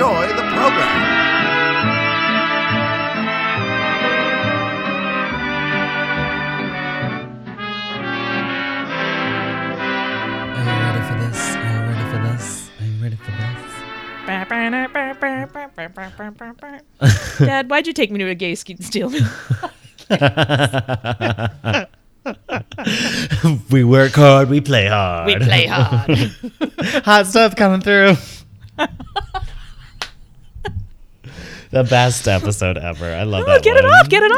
enjoy the program. Are you ready for this? Are you ready for this? Are you ready for this? Dad, why'd you take me to a gay ski steel mill? we work hard, we play hard. we play hard. Hot stuff coming through. The best episode ever. I love Oh, that. get it off, get it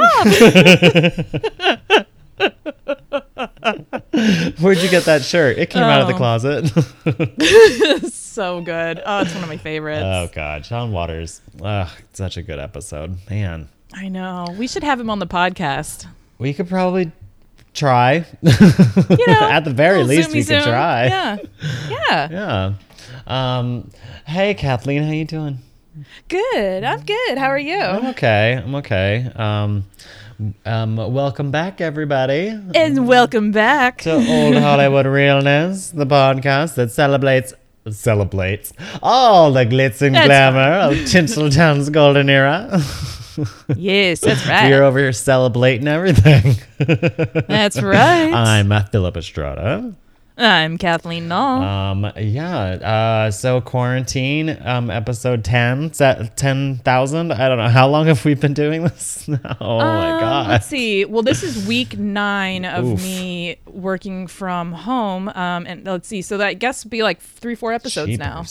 off. Where'd you get that shirt? It came out of the Oh. closet. so good. Oh, it's one of my favorites. oh God, John Waters. Ugh, such a good episode. Man, I know. We should have him on the podcast. we could probably try. You know, At the very least, we could try. Yeah. Yeah. Yeah. Um, hey, Kathleen, how you doing? Good. I'm good. How are you? I'm okay. I'm okay. Um, um, welcome back, everybody, And welcome back. to Old Hollywood Realness, the podcast that celebrates celebrates all the glitz and That's glamour of Tinseltown's golden era. yes, that's right. You're over here celebrating everything. That's right. I'm Philip Estrada. I'm Kathleen Null. Um, yeah. Uh, so quarantine, um, episode 10, set 10,000. I don't know. How long have we been doing this? oh my Um, God. Let's see. Well, this is week nine of Oof. me working from home. Um, and let's see. So that I guess would be like three, four episodes now.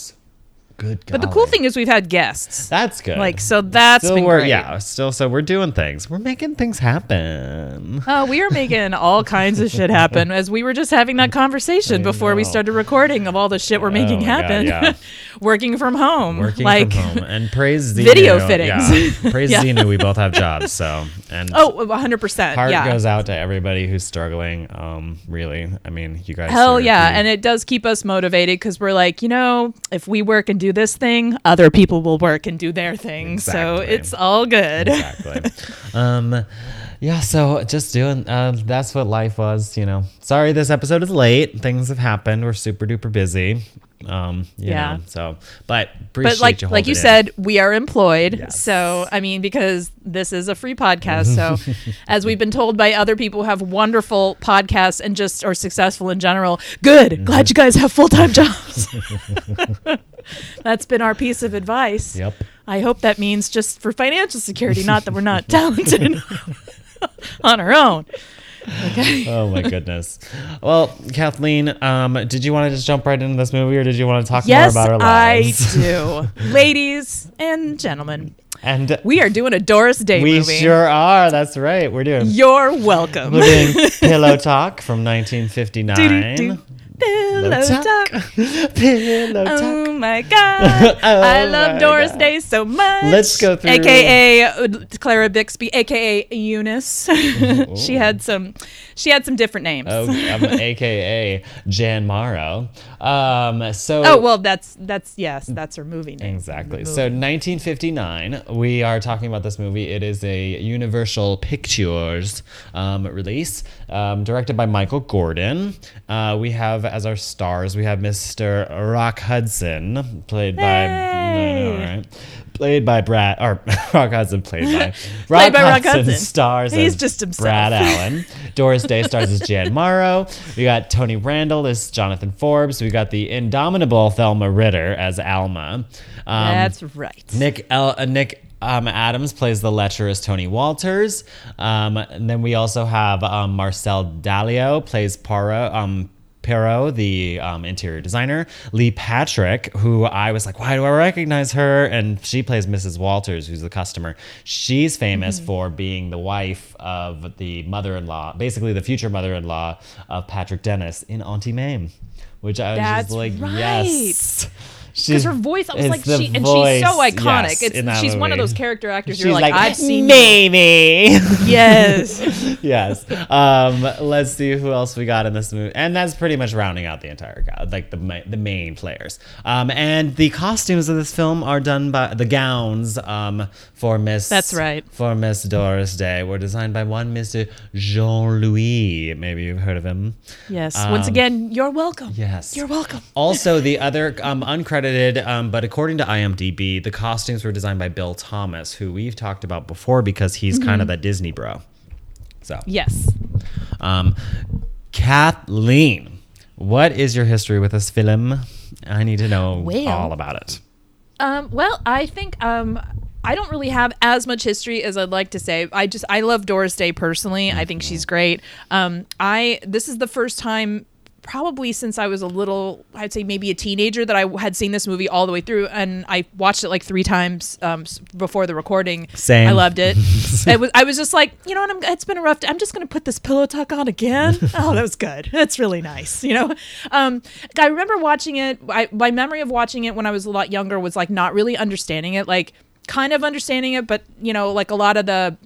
Good But the cool thing is we've had guests. That's good. Like, so that's still been we're, great. Yeah, still, so we're doing things. We're making things happen. Uh, we are making all kinds of shit happen as we were just having that conversation before we started recording of all the shit we're making my God, happen. yeah. Working from home. Working like, from home. And praise Xenu. Video fittings. Yeah, praise Yeah. Xenu. We both have jobs. So, and Oh, 100%. heart yeah. goes out to everybody who's struggling. Um, really. I mean, you guys. Hell yeah. And it does keep us motivated because we're like, you know, if we work and do this thing, other people will work and do their thing. So it's all good. exactly. um, yeah, so just doing. Uh, that's what life was. You know. Sorry, this episode is late. Things have happened. We're super duper busy. Um, Yeah. Know, so, but But like you like you in. said, we are employed. Yes. So I mean, because this is a free podcast. So as we've been told by other people who have wonderful podcasts and just are successful in general, good. Mm-hmm. Glad you guys have full time jobs. That's been our piece of advice. Yep. I hope that means just for financial security, not that we're not talented on our own. Okay. Oh my goodness. Well, Kathleen, um, did you want to just jump right into this movie, or did you want to talk Yes, more about our lives? Yes, I do. Ladies and gentlemen, and we are doing a Doris Day we movie. sure are. That's right. We're doing You're welcome. we're doing Pillow Talk from 1959. Pillow Talk. talk. Pillow Talk. Oh my god. Oh I love Doris God. Day so much. Let's go through- AKA uh, Clara Bixby, AKA Eunice. she had some she had some different names. Oh, um, AKA Jan Morrow. Um, so Oh, well that's that's yes, that's her movie name. Exactly. The So 1959, we are talking about this movie. It is a Universal Pictures um, release, um, directed by Michael Gordon. Uh, we have as our stars, we have Mr. Rock Hudson, played by I know, Hey. right? Played by Brad, or Rock Hudson, played by Rock, by Rock Hudson, stars He's as just himself. Brad Allen. Doris Day stars as Jan Morrow. We got Tony Randall as Jonathan Forbes. We got the indomitable Thelma Ritter as Alma. Um, that's right. Nick El- uh, Nick um, Adams plays the lecherous Tony Walters. Um, and then we also have um, Marcel Dalio plays Poirot. Perot, the um, interior designer, Lee Patrick, who I was like, why do I recognize her? And she plays Mrs. Walters, who's the customer. She's famous for being the wife of the mother in law, basically the future mother in law of Patrick Dennis in Auntie Mame, which I was That's just like, right. yes. Because her voice, I was like, she, and she's so iconic. yes, it's in that she's one of those character actors. She's you're like, like, I've seen you." maybe. Yes. yes. Um, let's see who else we got in this movie, and that's pretty much rounding out the entire cast, like the the main players. Um, and the costumes of this film are done by the gowns um, for Miss. That's right. For Miss Doris Day were designed by one Mister Jean Louis. Maybe you've heard of him. Yes. Once Um, again, you're welcome. Yes. You're welcome. Also, the other um, um, but according to IMDb, the costumes were designed by Bill Thomas, who we've talked about before because he's Mm-hmm. kind of the Disney bro. So, Yes. um, Kathleen, what is your history with this film? I need to know Well- all about it. Um, well, I think um, I don't really have as much history as I'd like to say. I just I love Doris Day personally. I think she's great. Um, I this is the first time probably since I was a little I'd say maybe a teenager that I had seen this movie all the way through and I watched it like 3 times um, before the recording. Same. I loved it. it was I was just like, you know what, I'm, it's been a rough day. I'm just going to put this Pillow Talk on again. oh, that was good. That's really nice, you know. Um, I remember watching it I, my memory of watching it when I was a lot younger was like not really understanding it like kind of understanding it but you know like a lot of the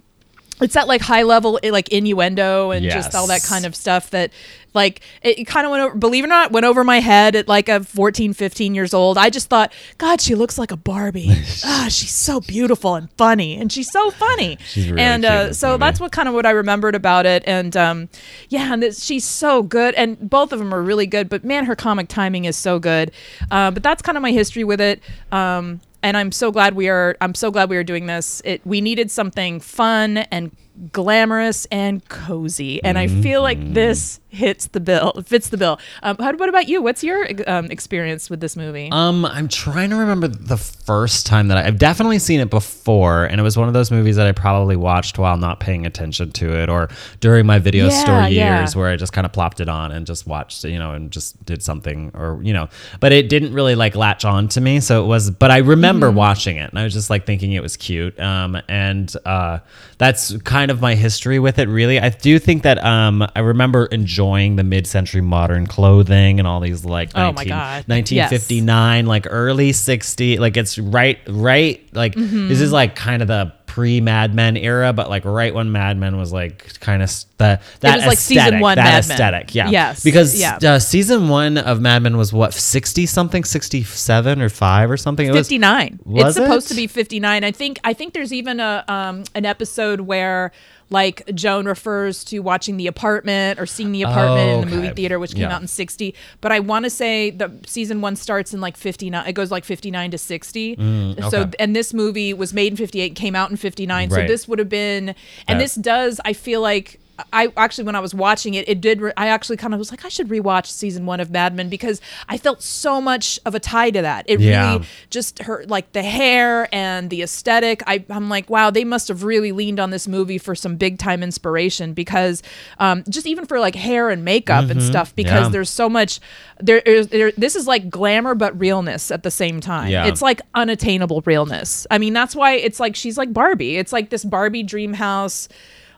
it's that like high level eh, like innuendo and just all that kind of stuff that like it, it kind of went over believe it or not went over my head at like a 14 15 years old i just thought god she looks like a barbie ah she's so beautiful and funny and she's so funny She's really and uh, so movie. that's what kind of what i remembered about it and um yeah and this, she's so good and both of them are really good but man her comic timing is so good uh, but that's kind of my history with it um and I'm so glad we are. I'm so glad we are doing this. It we needed something fun and glamorous and cozy, and I feel like Mm-hmm. this hits the bill. Fits the bill. Um, how, what about you? What's your um, experience with this movie? Um, I'm trying to remember the first time that I, I've definitely seen it before, and it was one of those movies that I probably watched while not paying attention to it, or during my video Yeah, store yeah. years, where I just kind of plopped it on and just watched it, you know, and just did something, or you know, but it didn't really like latch on to me. So it was, but I remember Mm-hmm. watching it, and I was just like thinking it was cute. Um, and uh, that's kind of my history with it. Really, I do think that um, I remember enjoying the mid-century modern clothing and all these like Oh my God. 1959 like early 60 like it's right right like Mm-hmm. this is like kind of the pre Mad Men era but like right when Mad Men was like kind of the that was like season aesthetic, one that Mad Men. aesthetic yeah Yes, because yeah. uh, season 1 of Mad Men was what 60 something 67 or 5 or something it was 59 was it's supposed it? to be 59 i think i think there's even a um an episode where like joan refers to watching the apartment or seeing the apartment in the movie theater which came Yeah. out in 60 but i want to say the season one starts in like 59 it goes like 59 to 60 so Mm, okay. and this movie was made in 58 came out in 59 so this would have been and That- this does i feel like I actually, when I was watching it, it did. Re- I actually kind of was like, I should rewatch season one of Mad Men because I felt so much of a tie to that. It Yeah. really just her like the hair and the aesthetic. I, I'm like, wow, they must have really leaned on this movie for some big time inspiration because um, just even for like hair and makeup and stuff because Mm-hmm. Yeah. there's so much. There there, this is like glamour but realness at the same time. Yeah. It's like unattainable realness. I mean, that's why it's like she's like Barbie. It's like this Barbie dream house.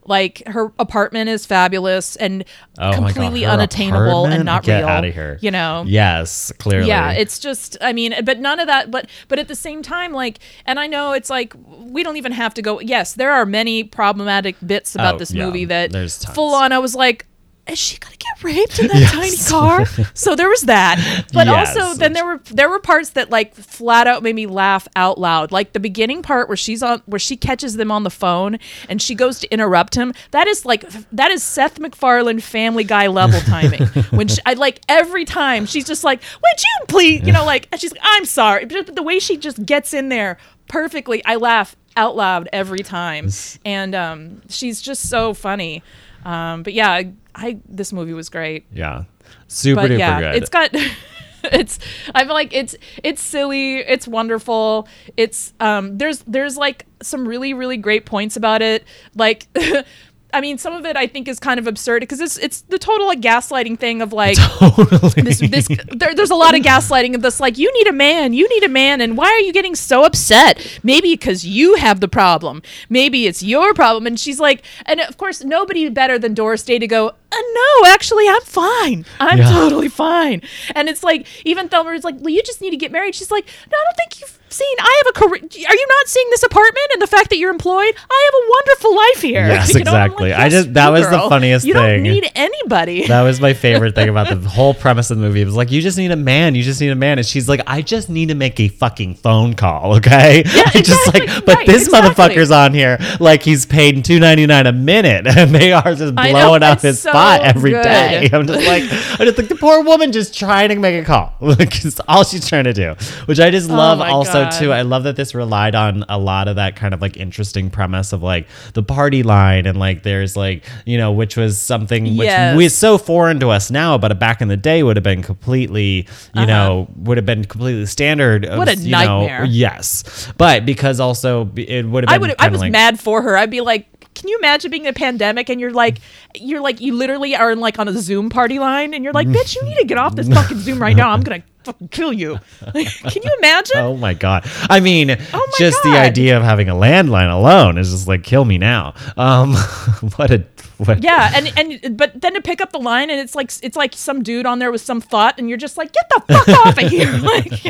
Like her apartment is fabulous and Oh God, completely unattainable and not Get real. outta here. You know. yes clearly Yeah, it's just I mean, but none of that but but at the same time like and I know it's like we don't even have to go yes, there are many problematic bits about Oh, this yeah, movie that full on I was like is she gonna get raped in that tiny car? So there was that, but Yes. also then there were there were parts that like flat out made me laugh out loud. Like the beginning part where she's on where she catches them on the phone and she goes to interrupt him. That is like that is Seth MacFarlane Family Guy level timing. when she, I like every time she's just like, "Would you please?" You know, like she's like, "I'm sorry," but the way she just gets in there perfectly, I laugh out loud every time, and um, she's just so funny. Um, but yeah, I, this movie was great. Yeah. Super but duper yeah, good. it's got it's I feel like it's it's silly, it's wonderful. It's um there's there's like some really really great points about it. Like I mean, some of it I think is kind of absurd because it's it's the total like gaslighting thing of like totally. this this there, there's a lot of gaslighting of this like you need a man you need a man and why are you getting so upset? Maybe because you have the problem. Maybe it's your problem. And she's like and of course nobody better than doris day to go Uh, no, actually, I'm fine. I'm Yeah. totally fine. And it's like, even Thelma's like, well, you just need to get married. She's like, no, I don't think you've seen. I have a career. Are you not seeing this apartment and the fact that you're employed? I have a wonderful life here. Yes, You know, exactly. like, I just- that you, was the girl. funniest you thing. don't need anybody. That was my favorite thing about the whole premise of the movie. It was like, you just need a man. You just need a man. And she's like, I just need to make a fucking phone call, okay? Yeah, just exactly. like, but Right, this exactly. motherfucker's on here like he's paid two ninety nine a minute, and they are just know, blowing up his so spot every good. day. I'm just like, I just like the poor woman just trying to make a call. Like, it's all she's trying to do, which I just love. Oh also, God. too, I love that this relied on a lot of that kind of like interesting premise of like the party line and like there's like you know which was something which Yes. we so foreign to us now, but back in the day would have been completely, you know, would have been completely standard. Of, Uh-huh. What a you know- nightmare. yes, but because also it would have been. I would. I was like, mad for her. I'd be like, can you imagine being in a pandemic and you're like, you're like, you literally are in like on a Zoom party line and you're like, bitch, you need to get off this fucking Zoom right now. I'm gonna fucking kill you. Like, can you imagine? Oh my god! I mean, my just the idea of having a landline alone is just like kill me now. Um, what a what? Yeah, and and but then to pick up the line and it's like it's like some dude on there with some thought and you're just like, get the fuck off of here. Like,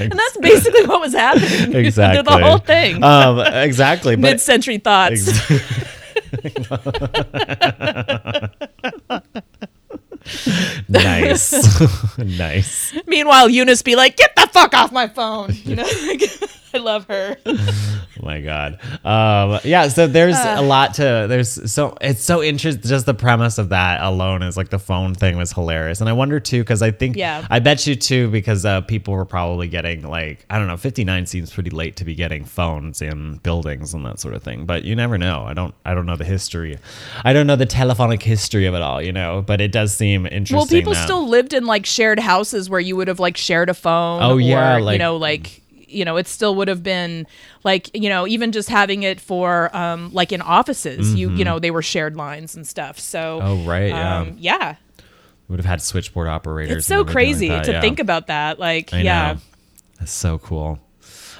and that's basically what was happening. exactly the whole thing. Um, exactly, Mid-century thoughts. Nice, nice. Meanwhile, Eunice be like, "Get the fuck off my phone!" You know, I love her. Oh my god. Um, yeah. So there's Uh. a lot to. There's so it's so interesting. Just the premise of that alone is like the phone thing was hilarious, and I wonder too because I think Yeah. I bet you too because uh, people were probably getting like I don't know. 59 seems pretty late to be getting phones in buildings and that sort of thing, but you never know. I don't. I don't know the history. I don't know the telephonic history of it all. You know, but it does seem interesting. Well, people that- still lived in like shared houses where you would have like shared a phone. Oh, yeah, like- you know, like you know, it still would have been like you know, even just having it for um like in offices, you you know, they were shared lines and stuff. So Mm-hmm. Oh, right, yeah. um, yeah. would have had switchboard operators. It's so crazy that, to yeah. think about that. Like, I yeah. know. That's so cool.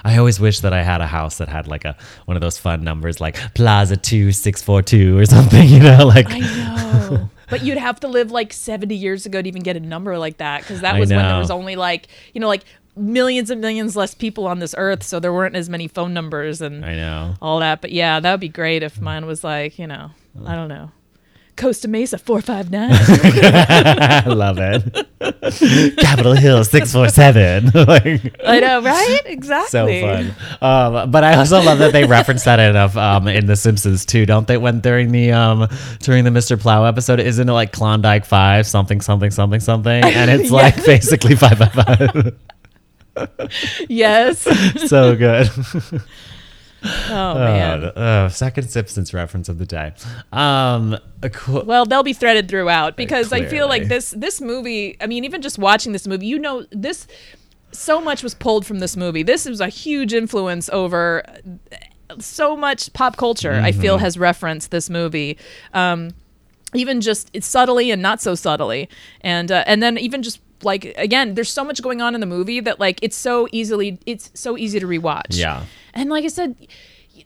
I always wish that I had a house that had like a one of those fun numbers like Plaza two six four two or something, you know, like I know. but you'd have to live like 70 years ago to even get a number like that because that was when there was only like, you know, like millions and millions less people on this earth. So there weren't as many phone numbers and I know. all that. But yeah, that would be great if mine was like, you know, I don't know. Costa Mesa 459. I love it. Capitol Hill six four seven. like I know, right? Exactly. So fun. Um, but I also love that they reference that enough um, in The Simpsons too, don't they? When during the um, during the Mr. Plow episode, isn't it like Klondike Five something something something something, and it's like basically five five five. Yes. so good. Oh, man. Uh, uh, second Simpsons reference of the day. Um. Well, they'll be threaded throughout because I feel like this this movie. I mean, even just watching this movie, you know, this so much was pulled from this movie. This was a huge influence over so much pop culture. I feel Mm-hmm. has referenced this movie. Um, even just it's subtly and not so subtly, and uh, and then even just like again, there's so much going on in the movie that like it's so easily it's so easy to rewatch. Yeah. And like I said,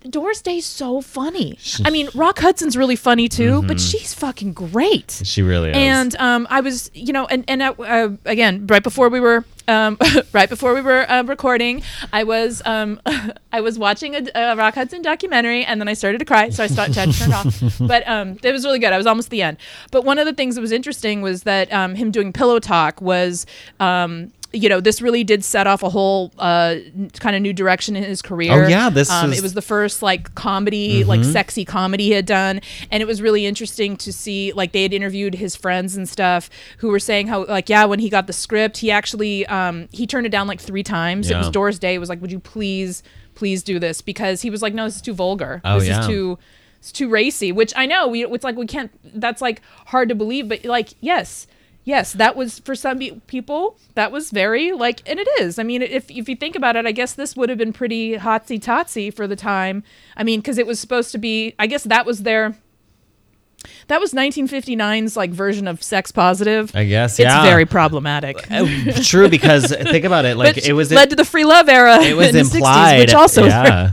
Doris Day's so funny. I mean, Rock Hudson's really funny too, but she's fucking great. She really is. And um, I was, you know, and and uh, uh, again, right before we were, um, right before we were uh, recording, I was, um, I was watching a, a Rock Hudson documentary, and then I started to cry, so I started to turn it off. But um, it was really good. I was almost at the end. But one of the things that was interesting was that um, him doing Pillow Talk was. You know, this really did set off a whole uh, kind of new direction in his career. Oh, yeah, this um, it was the first like comedy, like sexy comedy he had done, and it was really interesting to see like they had interviewed his friends and stuff who were saying how like yeah when he got the script he actually um, he turned it down like three times. It was Yeah. Doris Day was like, would you please please do this because he was like no this is too vulgar. Oh, this yeah. is too it's too racy. Which I know we it's like we can't that's like hard to believe, but like yes. Yes, that was for some people. That was very like, and it is. I mean, if if you think about it, I guess this would have been pretty hotsy totsy for the time. I mean, because it was supposed to be. I guess that was their. That was 1959's like version of sex positive. I guess, Yeah. it's very problematic. Uh, true because think about it, like it was led to the free love era. it was the 60s, implied, which also yeah,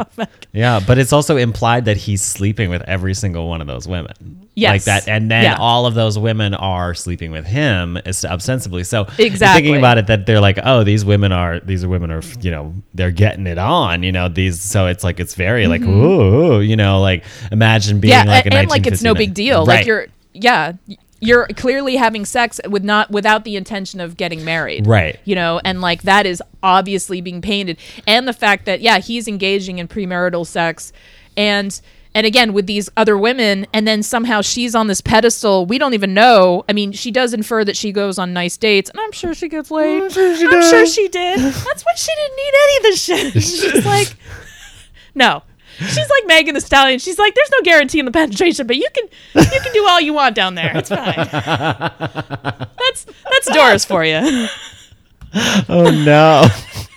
yeah, but it's also implied that he's sleeping with every single one of those women. Yes. like that, and then Yeah. all of those women are sleeping with him is- ostensibly. So Exactly. thinking about it, that they're like, oh, these women are these women are you know they're getting it on, you know these. So it's like it's very like ooh, you know, like imagine being Mm-hmm. yeah, like a- a and like it's no big deal. Right. Like you're yeah, you're clearly having sex with not without the intention of getting married. Right. You know, and like that is obviously being painted. And the fact that yeah, he's engaging in premarital sex. And and again with these other women and then somehow she's on this pedestal we don't even know. I mean she does infer that she goes on nice dates and i'm sure she gets laid. i'm sure she, did. That's why she didn't need any of this shit. She's like no she's like Megan Thee Stallion. She's like there's no guarantee in the penetration but you can you can do all you want down there. It's fine. That's that's doris for you. Oh no.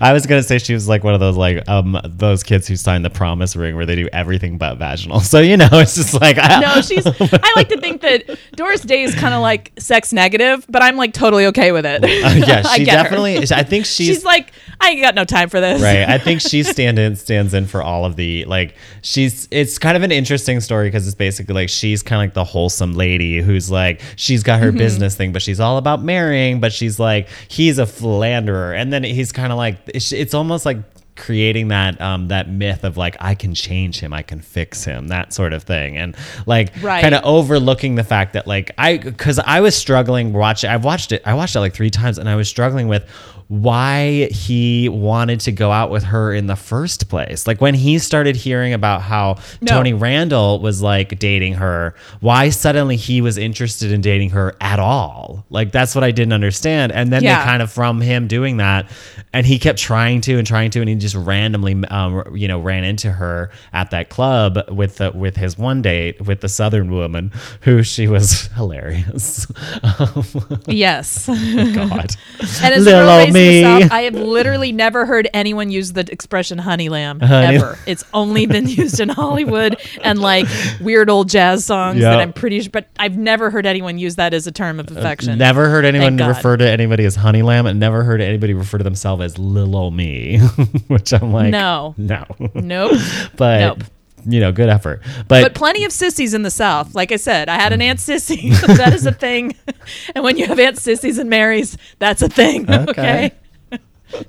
I was gonna say she was like one of those like um those kids who signed the promise ring where they do everything but vaginal. So you know it's just like I, no, she's. I like to think that Doris Day is kind of like sex negative, but I'm like totally okay with it. yeah I she get her. definitely. I think she's, She's like, I ain't got no time for this. right. I think she stand in, stands in for all of the like. She's it's kind of an interesting story because it's basically like she's kind of like the wholesome lady who's like she's got Mm-hmm. her business thing, but she's all about marrying. But she's like he's a philanderer, and then he's kind of like it's, it's almost like creating that um that myth of like I can change him, I can fix him, that sort of thing, and like Right. kind of overlooking the fact that like I because I was struggling watching I've watched it I watched it like three times and I was struggling with why he wanted to go out with her in the first place. Like when he started hearing about how No. Tony Randall was like dating her, why suddenly he was interested in dating her at all? Like that's what I didn't understand. And then Yeah. they kind of from him doing that, and he kept trying to and trying to, and he just randomly, um, you know, ran into her at that club with the, with his one date with the Southern woman, who she was hilarious. Um, Yes. God, And as Little a girl raised in me. I have literally never heard anyone use the expression "honey lamb" uh-huh, Honey- ever. It's only been used in Hollywood and like weird old jazz songs Yeah. that I'm pretty sure. But I've never heard anyone use that as a term of uh, affection. Never heard anyone refer to anybody as honey lamb, and never heard anybody refer to themselves as little old me, which I'm like, No. no, Nope. but Nope. You know, good effort. But, But plenty of sissies in the South. Like I said, I had an Aunt Sissy. that is a thing. And when you have Aunt Sissies and Marys, that's a thing. Okay.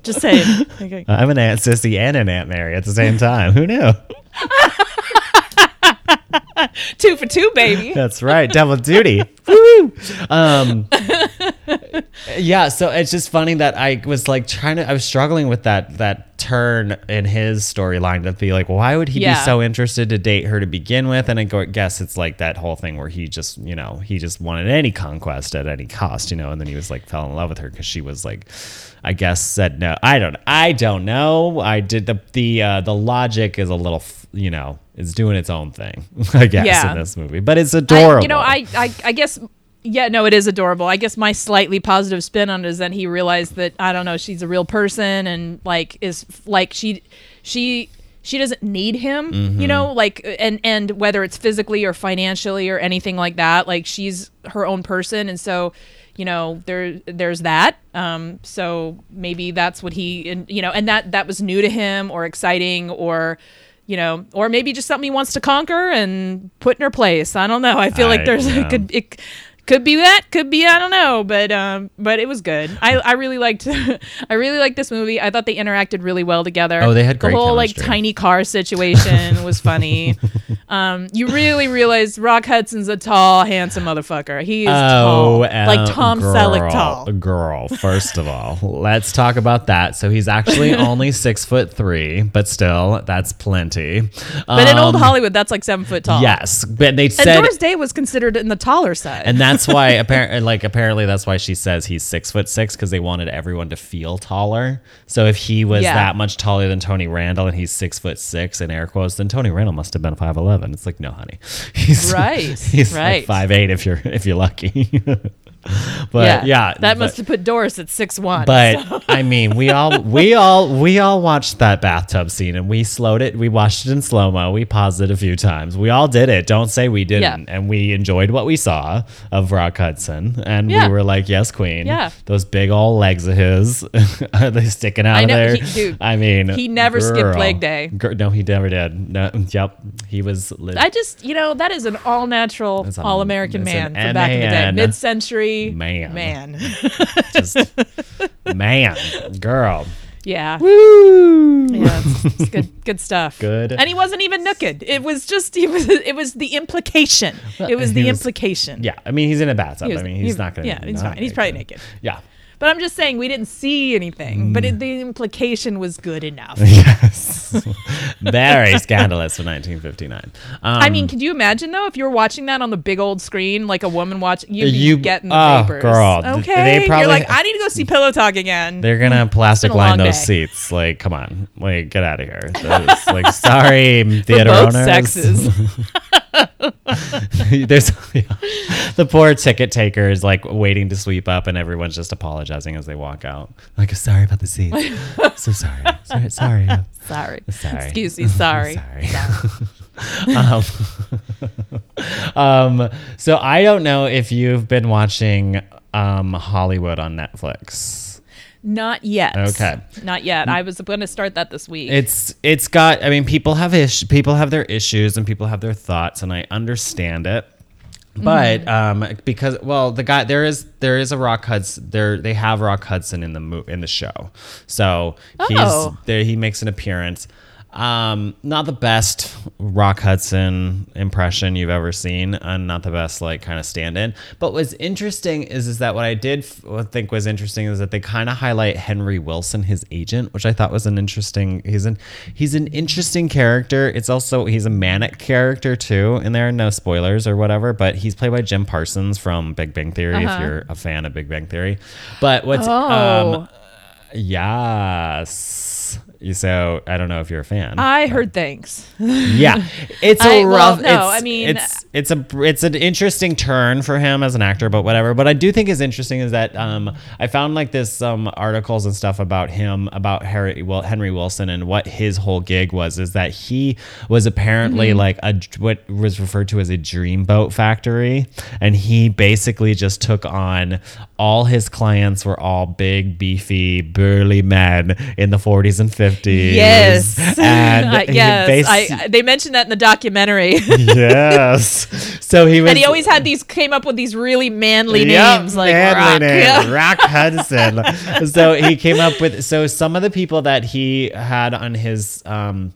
Just saying. Okay. I'm an Aunt Sissy and an Aunt Mary at the same time. Who knew? Two for two, baby. That's right, double duty. Woo! Um, yeah, so it's just funny that I was like trying to, I was struggling with that that turn in his storyline to be like, why would he Yeah. be so interested to date her to begin with? And I go, guess it's like that whole thing where he just, you know, he just wanted any conquest at any cost, you know, and then he was like fell in love with her because she was like. I guess said no. I don't. I don't know. I did the the uh, the logic is a little, you know, it's doing its own thing. I guess Yeah. in this movie, but it's adorable. I, you know, I, I, I guess, yeah, no, it is adorable. I guess my slightly positive spin on it is that he realized that I don't know, she's a real person and like is like she, she. She doesn't need him, Mm-hmm. you know, like and and whether it's physically or financially or anything like that, like she's her own person, and so, you know, there there's that. Um, so maybe that's what he, and you know, and that that was new to him or exciting or, you know, or maybe just something he wants to conquer and put in her place. I don't know. I feel I- like there's yeah. could it could be that, could be I don't know, but um, but it was good. I, I really liked I really liked this movie. I thought they interacted really well together. Oh, they had great the whole like tiny car situation was funny. um, you really realize Rock Hudson's a tall, handsome motherfucker. He is tall, uh, like Tom girl, Selleck tall. Girl, first of all, let's talk about that. So he's actually only six foot three, but still, that's plenty. But in old Um, Hollywood, that's like seven foot tall. yes, but they said And Doris Day was considered in the taller side. and that's why apparently, like apparently, that's why she says he's six foot six because they wanted everyone to feel taller. So if he was Yeah. that much taller than Tony Randall and he's six foot six in air quotes, then Tony Randall must have been five eleven. It's like no, honey, he's Right, He's right. like five eight if you're if you're lucky. but yeah, that but- must have put Doris at six one. But I mean, we all we all we all watched that bathtub scene and we slowed it. We watched it in slow mo. We paused it a few times. We all did it. Don't say we didn't. Yeah. And we enjoyed what we saw of Rock Hudson. And Yeah. we were like, "Yes, Queen." Yeah. Those big old legs of his, are they sticking out I of know, there? he- dude, I mean, he never skipped leg day. Gir- no, he never did. No, yep, he was. Lit- I just, you know, that is an all natural, all American man from back in the day. Mid century Man. Man. just man, girl. yeah. Woo! Yeah, it's, it's good, good stuff. Good. and he wasn't even naked. It was just, he was, it was the implication. It was He the was- implication. Yeah, I mean, he's in a bathtub. He was- I mean, he's was- not gonna. Yeah, he's not fine. He's probably naked. Yeah. But I'm just saying, we didn't see anything. But Mm. it, the implication was good enough. Yes. Very scandalous for 1959. Um, I mean, could you imagine though if you were watching that on the big old screen, like a woman watching, you'd You- getting the oh, vapors. girl, Okay, they probably- you're like, I need to go see Pillow Talk again. they're gonna plastic line those day. seats. Like, come on, like, get out of here. Like, sorry, theater owners. sexes. There's the poor ticket taker is like waiting to sweep up, and everyone's just apologizing as they walk out. Like, sorry about the seats. so sorry. Sorry. Sorry. Sorry. Sorry. Excuse me. Sorry. Sorry. um, um, so I don't know if you've been watching um, Hollywood on Netflix. Not yet. Okay. Not yet. I was going to start that this week. It's it's got. I mean, people have ish, people have their issues and people have their thoughts, and I understand it. But Mm-hmm. um, because well, the guy there is there is a Rock Hudson there they have Rock Hudson in the mo- in the show, so he's Oh. there. He makes an appearance. Um, not the best Rock Hudson impression you've ever seen, and not the best like kind of stand-in. But what's interesting is is that what I did f- think was interesting is that they kind of highlight Henry Willson, his agent, which I thought was an interesting. He's an he's an interesting character. It's also he's a manic character too, and there are no spoilers or whatever. But he's played by Jim Parsons from Big Bang Theory. If you're a fan of Big Bang Theory, but what's oh, um, yes. So I don't know if you're a fan. I heard things. yeah, it's a I- well, rough. no, it's, I mean- it's it's a it's an interesting turn for him as an actor, but whatever. But I do think is interesting is that um, I found like this um, articles and stuff about him about Harry well Henry Willson and what his whole gig was is that he was apparently Mm-hmm. like a what was referred to as a dreamboat factory, and he basically just took on all his clients were all big, beefy, burly men in the 40s and 50s. Yes. and Uh, yes. I, they mentioned that in the documentary. yes. So he was. and he always had these, came up with these really manly Yep, names like manly Rock. name, Yeah. Rock Hudson. so he came up with. So some of the people that he had on his um,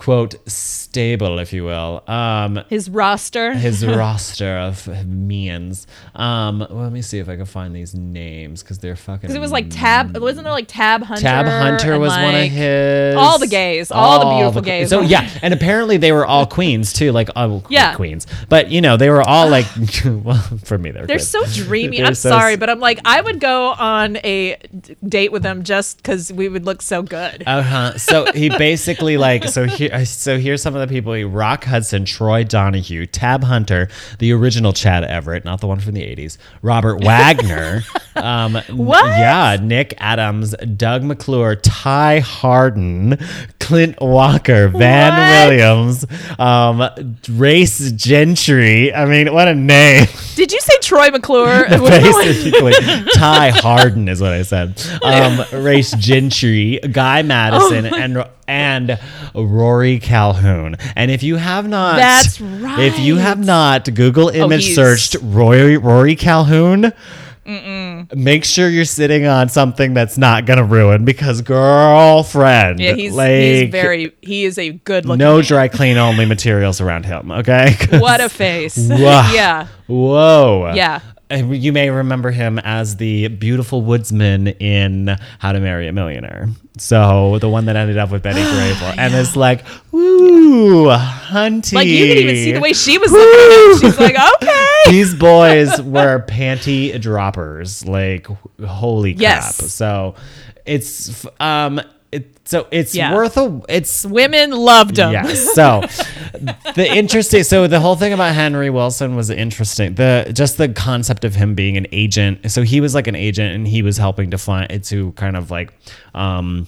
quote stable, if you will, um, His roster. his roster of means. Um, well, let me see if I can find these names because they're fucking. Because it was like Tab, wasn't there like Tab Hunter? Tab Hunter was one of his. all the gays, all the beautiful gays. So yeah, and apparently they were all queens too, like oh, Yeah. queens. But you know they were all like, well, for me they're They're good. so dreamy. They're I'm so sorry, but I'm like, I would go on a date with them just because we would look so good. Uh huh. So he basically like so so here's some of the people: Rock Hudson, Troy Donahue, Tab Hunter, the original Chad Everett, not the one from the '80s, Robert Wagner, um, What? Yeah, Nick Adams, Doug McClure, Ty Hardin, Clint Walker, Van What? Williams, um, Race Gentry. I mean, what a name! Did you say Troy McClure? Basically, Ty Hardin is what I said. Um, Race Gentry, Guy Madison, Oh and and Rory Calhoun. And if you have not, That's right. If you have not Google image he's- searched Rory Rory Calhoun. Make sure you're sitting on something that's not gonna ruin because girlfriend. yeah, he's, like, he's very, he is a good looking no man. dry clean only materials around him. Okay. What a face. Yeah. Whoa. Yeah. You may remember him as the beautiful woodsman in How to Marry a Millionaire. So the one that ended up with Betty Grable. And it's like, woo, hunty. Like you could even see the way she was looking at him. She's like, okay. These boys were panty droppers. Like, holy crap. Yes. So it's, um, it, so it's Yeah. worth a it's Women loved him. Yes. So the interesting so the whole thing about Henry Willson was interesting. The just the concept of him being an agent. So he was like an agent and he was helping to find to kind of like um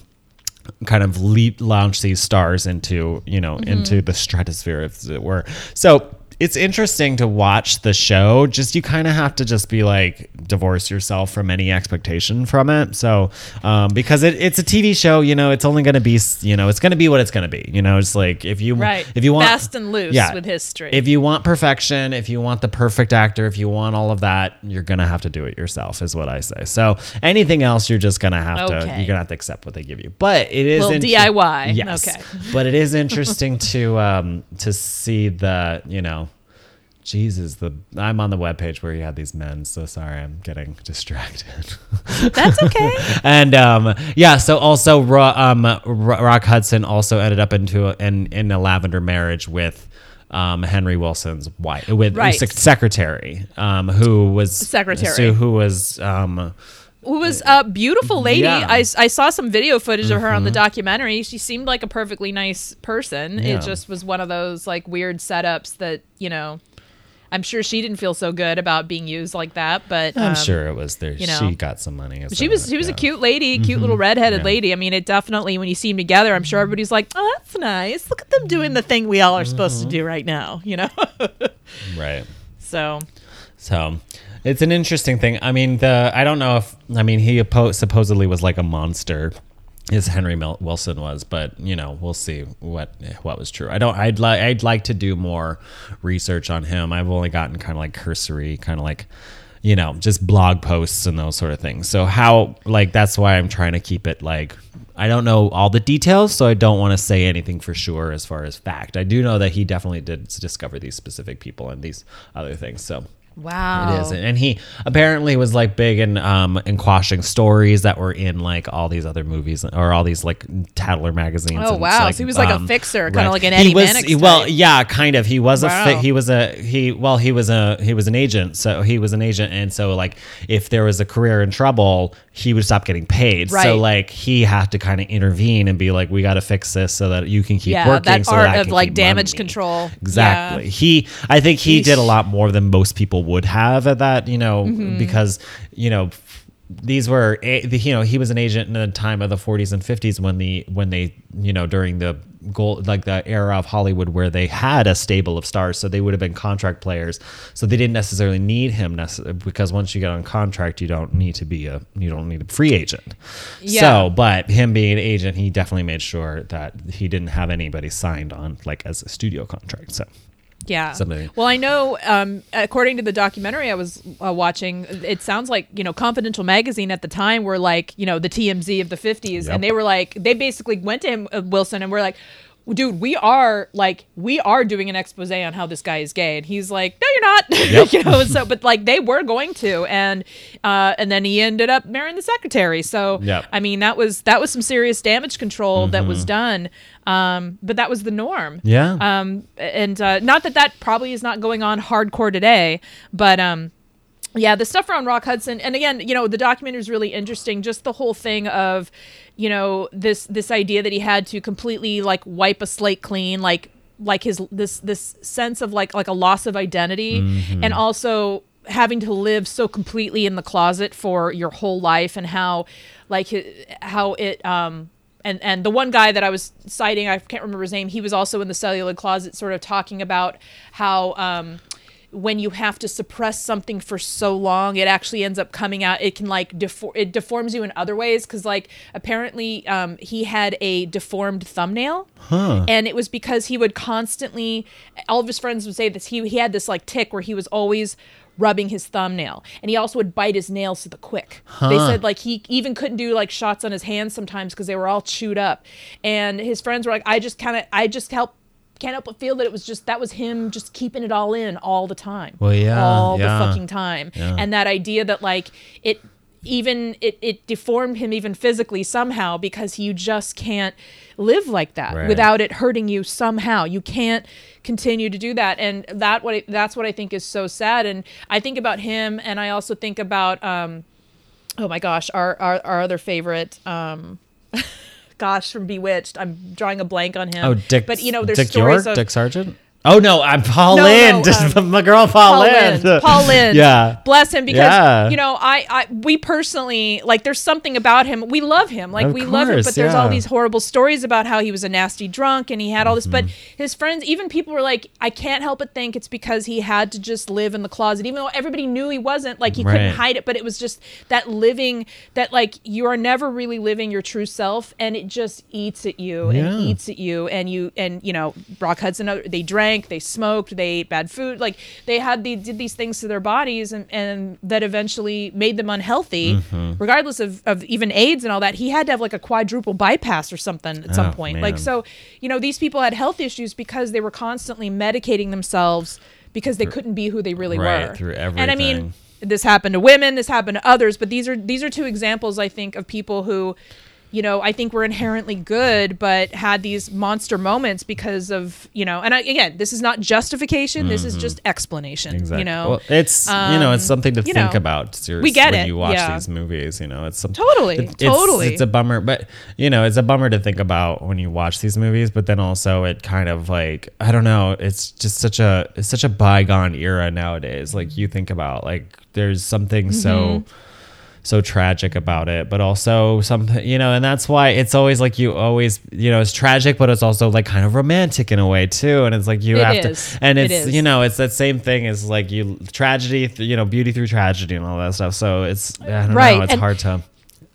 kind of leap launch these stars into you know into the stratosphere as it were so it's interesting to watch the show just you kind of have to just be like divorce yourself from any expectation from it so um, because it, it's a tv show you know it's only going to be you know it's going to be what it's going to be you know it's like if you Right. if you want Fast and loose yeah, with history. if you want perfection if you want the perfect actor if you want all of that you're going to have to do it yourself is what i say so anything else you're just going to have to you're going to have to accept what they give you but it is inter- DIY. Yes. Okay. but it is interesting to um to see the you know Jesus, the I'm on the webpage where you had these men, so sorry, I'm getting distracted. That's okay. and um, yeah, so also Ro- um, Ro- Rock Hudson also ended up into a, in in a lavender marriage with um, Henry Willson's wife, with Right. sec- secretary, um, who was Secretary. so who was um, who was a beautiful lady. Yeah. Mm-hmm. I, I saw some video footage of her on the documentary. She seemed like a perfectly nice person. Yeah. It just was one of those like weird setups that, you know, I'm sure she didn't feel so good about being used like that, but I'm um, sure it was there. you know. she got some money. She was she was a cute lady, cute little redheaded Mm-hmm. Yeah. lady. I mean, it definitely when you see them together, I'm sure everybody's like, "Oh, that's nice. Look at them doing the thing we all are supposed Mm-hmm. to do right now," you know. right. so So it's an interesting thing. I mean, the I don't know if I mean he oppo- supposedly was like a monster, as Henry Mil- Willson was, but you know we'll see what what was true. I don't. I'd like I'd like to do more research on him. I've only gotten kind of like cursory, kind of like you know just blog posts and those sort of things. So how like that's why I'm trying to keep it like. I don't know all the details, so I don't want to say anything for sure as far as fact. I do know that he definitely did discover these specific people and these other things. So wow, it is, and he apparently was like big in um in quashing stories that were in like all these other movies or all these like Tattler magazines. Oh, wow. it's So he was like a fixer, kinda like an He Eddie was- Mannix he- Well, type. yeah, kind of. He was a fi- he was a he well he was a he was an agent. So he was an agent, and so like if there was a career in trouble, he would stop getting paid. So like he had to kind of intervene and be like, we got to fix this so that you can keep Yeah, working. that so art I of, like, damage money." control. Exactly. Yeah. He, I think he did a lot more than most people would have at that, you know, Mm-hmm. because, you know, these were, you know, he was an agent in the time of the 40s and 50s when the, when they, you know, during the gold, like the era of Hollywood where they had a stable of stars. So they would have been contract players. So they didn't necessarily need him necessarily because once you get on contract, you don't need to be a, you don't need a free agent. Yeah. So, but him being an agent, he definitely made sure that he didn't have anybody signed on like as a studio contract. So. Yeah. Well, I know, um, according to the documentary I was uh, watching, it sounds like, you know, Confidential Magazine at the time were like, you know, the TMZ of the 50s. Yep. And they were like, they basically went to him, uh, Willson, and were like, dude, we are like, we are doing an expose on how this guy is gay. And he's like, no, you're not. Yep. you know, so, but like they were going to. And, uh, and then he ended up marrying the secretary. So, Yep. I mean, that was, that was some serious damage control that Mm-hmm. was done. Um, but that was the norm Yeah. um and uh, not that that probably is not going on hardcore today but um yeah the stuff around rock hudson and again you know the documentary is really interesting just the whole thing of you know this this idea that he had to completely like wipe a slate clean like like his this this sense of like like a loss of identity and also having to live so completely in the closet for your whole life and how like how it um and and the one guy that I was citing, I can't remember his name. He was also in the Celluloid Closet, sort of talking about how um, when you have to suppress something for so long, it actually ends up coming out. It can like defor- it deforms you in other ways because like apparently um, he had a deformed thumbnail, and it was because he would constantly. All of his friends would say this. He he had this like tick where he was always rubbing his thumbnail and he also would bite his nails to the quick they said like he even couldn't do like shots on his hands sometimes because they were all chewed up and his friends were like i just kind of i just help can't help but feel that it was just that was him just keeping it all in all the time Well, yeah, all yeah. the fucking time Yeah. and that idea that like it even it, it deformed him even physically somehow because you just can't live like that Right. without it hurting you somehow you can't continue to do that and that what I, that's what i think is so sad and i think about him and i also think about um oh my gosh our our, our other favorite um gosh, from Bewitched. I'm drawing a blank on him. Oh, Dick. But you know, there's Dick stories York, of Dick Sargent. Oh no, I'm Paul No, no, Lynde. Um, my girl, Paul, Paul Lynde. Lynde. Paul Lynde. Yeah. Bless him because Yeah. you know, I, I we personally like there's something about him. We love him. Like Of we love him, but there's all these horrible stories about how he was a nasty drunk and he had all this but Mm-hmm. his friends even people were like I can't help but think it's because he had to just live in the closet even though everybody knew he wasn't like he couldn't hide it but it was just that living that like you are never really living your true self and it just eats at you Yeah. and eats at you and you and you know Rock Hudson they drank they smoked they ate bad food like they had they did these things to their bodies and, and that eventually made them unhealthy Mm-hmm. regardless of, of even AIDS and all that he had to have like a quadruple bypass or something at some Oh, point man. like so you know these people had health issues because they were constantly medicating themselves because they couldn't be who they really Right, were through everything. and I mean this happened to women this happened to others but these are these are two examples i think of people who you know i think were inherently good but had these monster moments because of you know and I, again this is not justification this is just explanation Mm-hmm. Exactly. you know well, it's you know, it's something to think know, about. Seriously, we get when it, you watch yeah. these movies. You know, it's some Totally, it- it's, totally. It's a bummer, but you know, it's a bummer to think about when you watch these movies. But then also, it kind of like I don't know. It's just such a it's such a bygone era nowadays. Like you think about like there's something Mm-hmm. so tragic about it, but also something, you know, and that's why it's always like you always, you know, it's tragic, but it's also like kind of romantic in a way too. And it's like you It have is. to, and it's, is. you know, it's that same thing as like you tragedy, you know, beauty through tragedy and all that stuff. So it's, I don't Right, know, it's and- hard to,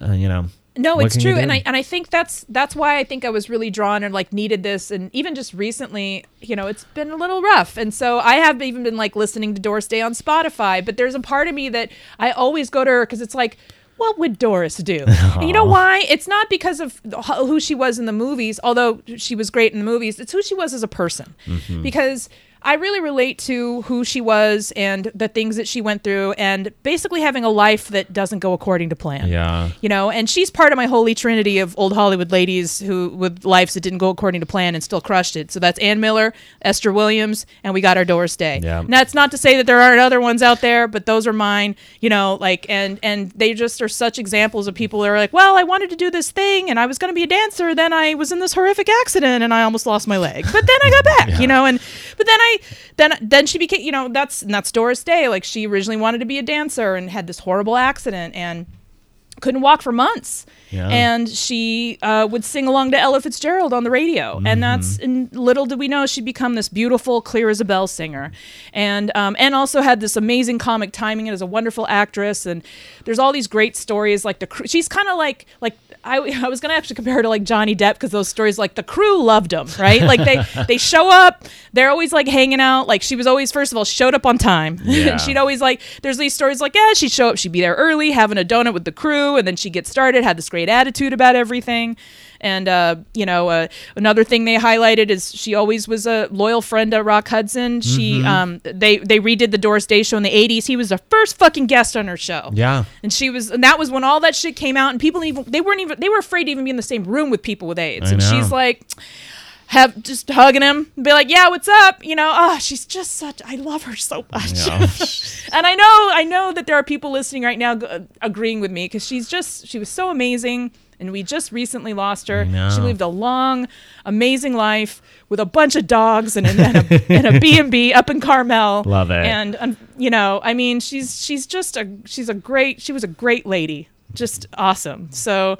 uh, you know. No, it's true, and? I and I think that's that's why I think I was really drawn and like needed this, and even just recently, you know, it's been a little rough, and so I have even been like listening to Doris Day on Spotify, but there's a part of me that I always go to her because it's like. What would Doris do? And you know why? It's not because of who she was in the movies, although she was great in the movies. It's who she was as a person. Mm-hmm. Because I really relate to who she was and the things that she went through, and basically having a life that doesn't go according to plan Yeah. you know and she's part of my holy trinity of old hollywood ladies who with lives that didn't go according to plan and still crushed it so that's ann miller esther williams and we got our doris day Yeah. and that's not to say that there aren't other ones out there but those are mine you know like and and they just are such examples of people that are like well i wanted to do this thing and i was going to be a dancer then i was in this horrific accident and i almost lost my leg but then i got back yeah. you know and but then i then then she became you know that's and that's doris day like she originally wanted to be a dancer and had this horrible accident and couldn't walk for months. Yeah. And she uh, would sing along to Ella Fitzgerald on the radio, Mm-hmm. and that's and little did we know she'd become this beautiful, clear as a bell singer, and um, and also had this amazing comic timing and is a wonderful actress. And there's all these great stories like the. She's kind of like like I, I was gonna actually compare her to like Johnny Depp because those stories like the crew loved him, right? Like they they show up, they're always like hanging out. Like she was always first of all showed up on time. Yeah. and she'd always like there's these stories like yeah she'd show up she'd be there early having a donut with the crew and then she'd get started had this great attitude about everything and uh, you know uh, another thing they highlighted is she always was a loyal friend to rock hudson. She um, they they redid the doris day show in the 80s he was the first fucking guest on her show. Yeah. and she was and that was when all that shit came out and people even they weren't even they were afraid to even be in the same room with people with aids. I and she's like have just hugging him be like yeah what's up? You know oh she's just such i love her so much. Yeah. and I know, I know that there are people listening right now g- agreeing with me because she's just, she was so amazing, and we just recently lost her. She lived a long, amazing life with a bunch of dogs and, and, a, and a B and B up in Carmel. Love it. And um, you know, I mean, she's she's just a she's a great she was a great lady, just awesome. So.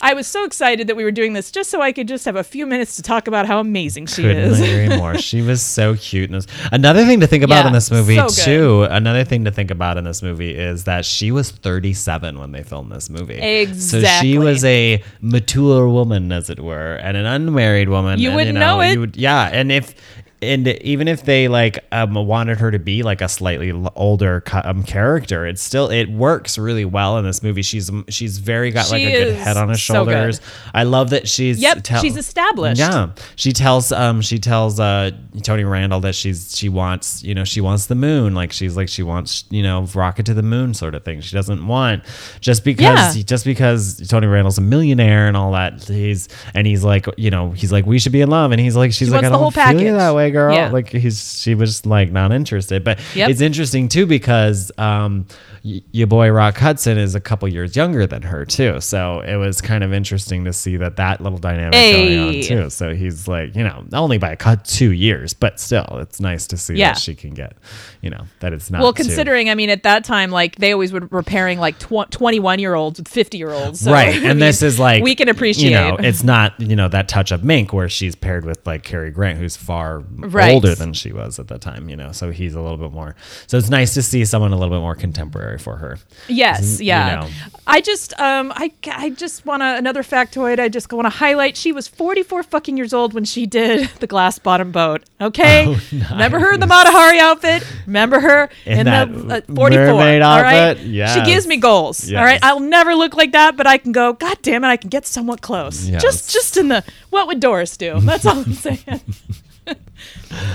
I was so excited that we were doing this just so I could just have a few minutes to talk about how amazing she Couldn't is. agree more. She was so cute. in this. Another thing to think about Yeah, in this movie so good. too. Another thing to think about in this movie is that she was 37 when they filmed this movie. Exactly. So she was a mature woman, as it were, and an unmarried woman. You and, wouldn't know it. you would- yeah, and if. And even if they like um, wanted her to be like a slightly older um, character, it still it works really well in this movie. She's she's very got like She a good head on her so shoulders. I love that she's Yep, tell- she's established. Yeah, she tells um she tells uh Tony Randall that she's she wants you know she wants the moon like she's like she wants you know rocket to the moon sort of thing. She doesn't want just because Yeah. just because Tony Randall's a millionaire and all that he's and he's like you know he's like we should be in love and he's like she's She like I the don't whole feel package. that way girl. Yeah. Like he's she was like not interested. But Yep. it's interesting too because um y- your boy Rock Hudson is a couple years younger than her too. So it was kind of interesting to see that that little dynamic going on too. So he's like, you know, only by a cut two years, but still, it's nice to see Yeah. that she can get, you know, that it's not Well, too- considering, I mean, at that time, like they always were repairing like tw- 21 year olds with 50 year olds. So, right I and this is like we can appreciate. you know it's not you know that touch of mink where she's paired with like Cary Grant who's far Right. older than she was at the time you know so he's a little bit more so it's nice to see someone a little bit more contemporary for her Yes, you yeah. know. I just, um, I, I just want to another factoid. I just want to highlight. She was 44 fucking years old when she did the glass bottom boat. Okay, Oh, remember her in the Mata Hari outfit? Remember her In in, that the uh, 44? mermaid all right, outfit? she gives me goals. All right, I'll never look like that, but I can go. God damn it, I can get somewhat close. Yes. Just, just in the what would Doris do? That's all I'm saying.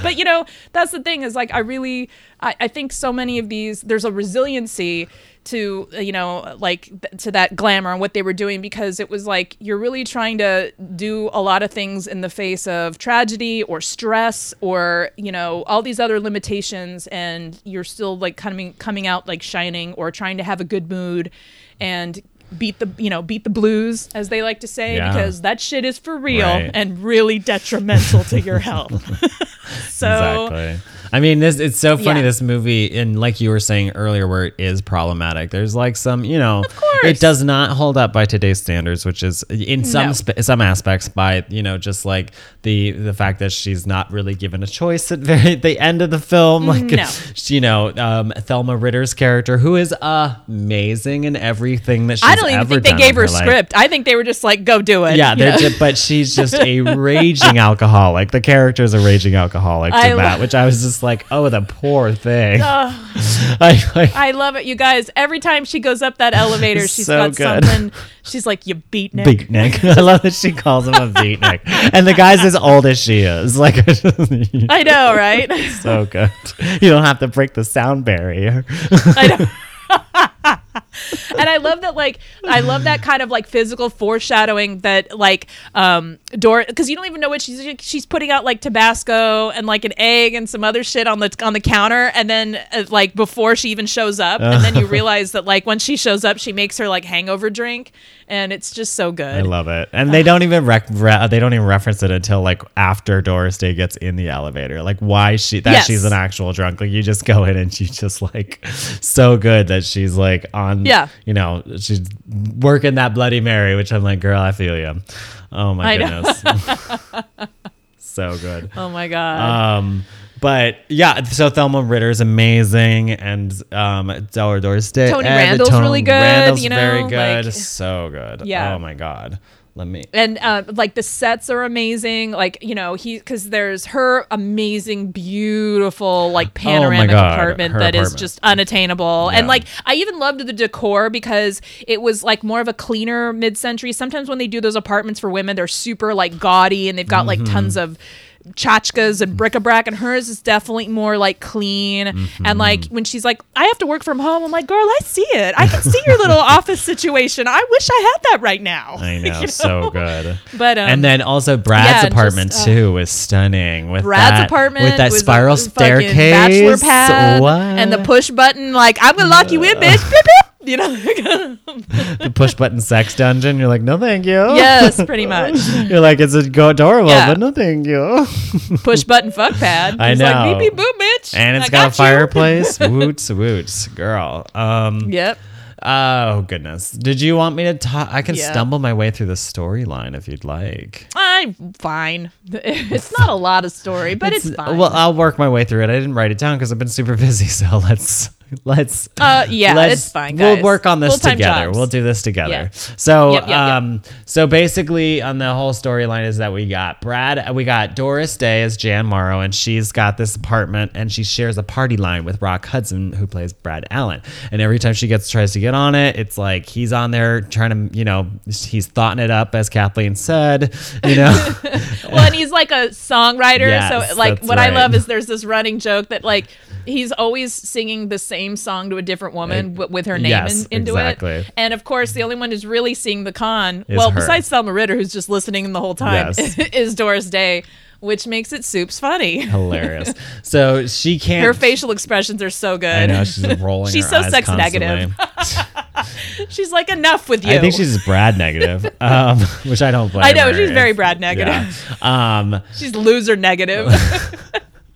But you know that's the thing is like i really I, I think so many of these there's a resiliency to you know like th- to that glamour and what they were doing because it was like you're really trying to do a lot of things in the face of tragedy or stress or you know all these other limitations and you're still like coming coming out like shining or trying to have a good mood. And beat the you know beat the blues as they like to say Yeah. because that shit is for real Right. and really detrimental to your health so exactly I mean, this it's so funny. Yeah. This movie, and like you were saying earlier, where it is problematic. There's like some, you know, course. it does not hold up by today's standards, which is in some No. sp- some aspects by you know just like the the fact that she's not really given a choice at very the end of the film. Like No. you know, um, Thelma Ritter's character, who is amazing in everything that she's I don't even think they gave her a life. script. I think they were just like, go do it. Yeah, they're just, but she's just a raging alcoholic. The character is a raging alcoholic to I lo- that, which I was just like, oh, the poor thing. I, like, I love it, you guys. Every time she goes up that elevator, she's So got good. something. She's like, "You beatnik." beatnik. I love that she calls him a beatnik, and the guy's as old as she is. Like, I know, right? so good. You don't have to break the sound barrier. I know. and I love that, like, I love that kind of like physical foreshadowing that, like, um, Dor, because you don't even know what she's she's putting out like Tabasco and like an egg and some other shit on the on the counter, and then uh, like before she even shows up, and then you realize that like when she shows up, she makes her like hangover drink, and it's just so good. I love it, and they don't even rec- re- they don't even reference it until like after Doris Day gets in the elevator. Like why she that Yes. she's an actual drunk. Like you just go in and she's just like so good that she's like on. Yeah. you know she's working that Bloody Mary, which I'm like, girl, I feel you. Oh my I goodness, so good. Oh my god. Um, but yeah, so Thelma Ritter is amazing, and um, Dora Doris Day. Tony and Randall's really good, Randall's you know, very good, like- so good. Yeah. Oh my god. Let me. and uh, like the sets are amazing like you know he because there's her amazing beautiful like panoramic Oh God, apartment that is apartment. just unattainable Yeah. and like i even loved the decor because it was like more of a cleaner mid-century sometimes when they do those apartments for women they're super like gaudy and they've got like Mm-hmm. tons of tchotchkes and bric-a-brac and hers is definitely more like clean Mm-hmm. and like when she's like i have to work from home i'm like girl i see it i can see your little office situation i wish i had that right now I know, You so good. but um, and then also Brad's yeah, just, apartment uh, too was stunning. With Brad's that, apartment with that spiral staircase, bachelor pad, what? and the push button. Like I'm gonna lock you in, bitch. You know. the push button sex dungeon. You're like, no, thank you. yes, pretty much. You're like, it's adorable, Yeah. but no, thank you. Push button fuck pad. I He's know. Like beep beep boop, bitch. and it's I got, a fireplace. woots, woots, girl. Um, Yep. Oh goodness! Did you want me to talk? I can Yeah. stumble my way through the storyline if you'd like. I'm fine. It's not a lot of story, but it's, fine. Well, I'll work my way through it. I didn't write it down because I've been super busy. So let's let's. Uh, yeah, let's- it's fine, We'll work on this Full-time together. jobs. We'll do this together. Yeah. So, Yep, yep, yep. um, so basically, on the whole storyline is that we got Brad, we got Doris Day as Jan Morrow, and she's got this apartment, and she shares a party line with Rock Hudson, who plays Brad Allen. And every time she gets tries to get on it, it's like he's on there trying to, you know, he's thoughting it up, as Kathleen said, you know. well, and he's like a songwriter. Yes, so, like, what I love is there's this running joke that, like, he's always singing the same song to a different woman w- with her name yes, in, into exactly. it. And of course, the only one who's really seeing the con, Is well, her. besides Thelma Ritter, who's just listening the whole time, Yes. is Doris Day, which makes it soups funny. Hilarious. So she can't. Her facial expressions are so good. I know she's rolling. She's so sex constantly. negative. She's like, enough with you. I think she's Brad negative, um, which I don't blame. I know, she's very Brad negative. yeah. Um, She's loser negative.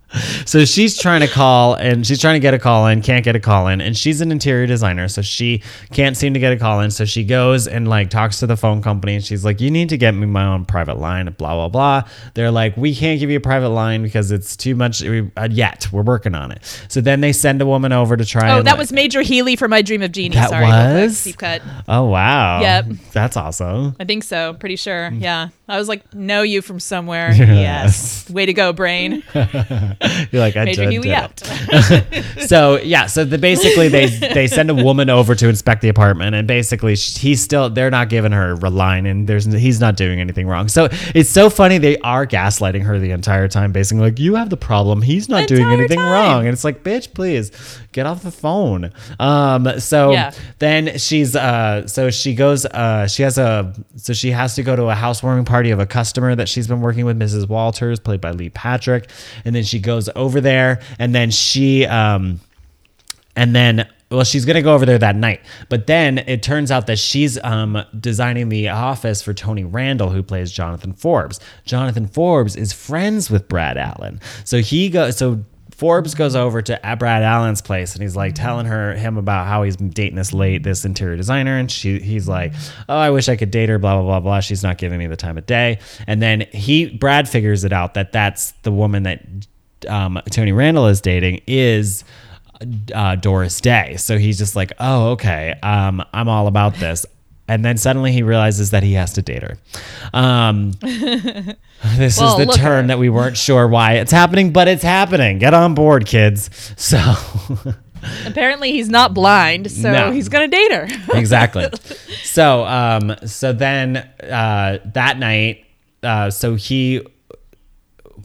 so she's trying to call and she's trying to get a call in, can't get a call in, and she's an interior designer, so she can't seem to get a call in. So she goes and like talks to the phone company, and she's like, "You need to get me my own private line." Blah blah blah. They're like, "We can't give you a private line because it's too much uh, yet. We're working on it." So then they send a woman over to try. oh, that like- was Major Healey for My Dream of Jeannie. That Sorry, was? deep cut. Oh wow. Yep. That's awesome. I think so. Pretty sure. Yeah. I was like, know you from somewhere. Yes. Way to go, brain. You're like I Major did Healey it. out. so yeah, so the, basically they they send a woman over to inspect the apartment, and basically sh- he's still they're not giving her a line, and there's he's not doing anything wrong. So it's so funny they are gaslighting her the entire time, basically like you have the problem, he's not The doing anything time. wrong, and it's like bitch, please get off the phone. Um, so Yeah. then she's uh, so she goes uh, she has a so she has to go to a housewarming party of a customer that she's been working with, Mrs. Walters, played by Lee Patrick, and then she goes over there, and then she um and then well she's gonna go over there that night. But then it turns out that she's um, designing the office for tony randall who plays jonathan forbes. Jonathan forbes is friends with brad allen. So he goes so Forbes goes over to Brad Allen's place and he's like telling her him about how he's dating this late this interior designer and she he's like oh I wish I could date her blah blah blah blah she's not giving me the time of day and then he Brad figures it out that that's the woman that um, Tony Randall is dating is uh, Doris Day. So he's just like, oh, okay, um, I'm all about this. And then suddenly he realizes that he has to date her. Um, this Well, is the turn her. that we weren't sure why it's happening, but it's happening. Get on board, kids. So, Apparently, he's not blind, so No. he's going to date her. exactly. So, um, so then uh, that night, uh, so he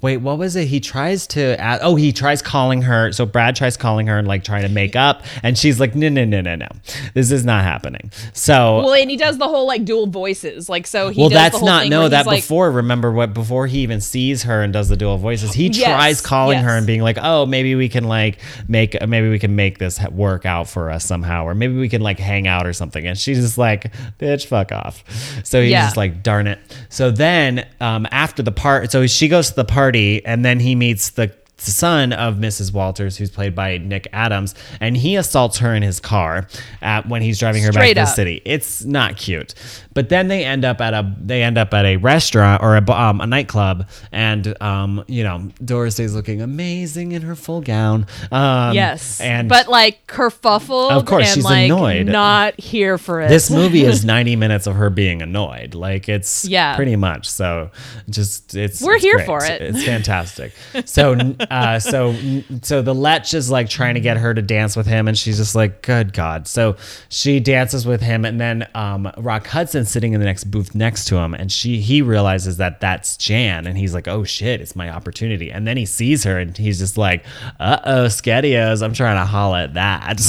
wait, what was it? He tries to ask, oh, he tries calling her. So Brad tries calling her and like trying to make up, and she's like, no, no, no, no, no, this is not happening. So well, and he does the whole like dual voices. Like, so he well, does the that's whole not thing no that like, before. Remember what before he even sees her and does the dual voices, he Yes, tries calling her and being like, "Oh, maybe we can like make maybe we can make this work out for us somehow, or maybe we can like hang out or something." And she's just like, "Bitch, fuck off." So he's Yeah. just like, "Darn it." So then um, after the part, so she goes to the party and then he meets the son of Mrs. Walters, who's played by Nick Adams, and he assaults her in his car at, when he's driving her Straight back to the city. It's not cute. But then they end up at a they end up at a restaurant or a, um, a nightclub, and um, you know Doris Day's looking amazing in her full gown. Um, yes, and but like kerfuffled. Of course, and, she's like, annoyed. Not here for it. this movie is 90 minutes of her being annoyed like it's Yeah. pretty much so just it's We're it's here great. for it. it's fantastic so uh so so the lech is like trying to get her to dance with him and she's just like good god. So she dances with him and then um rock hudson's sitting in the next booth next to him and she he realizes that that's jan and he's like oh shit it's my opportunity. And then he sees her and he's just like uh-oh skedios i'm trying to holla at that.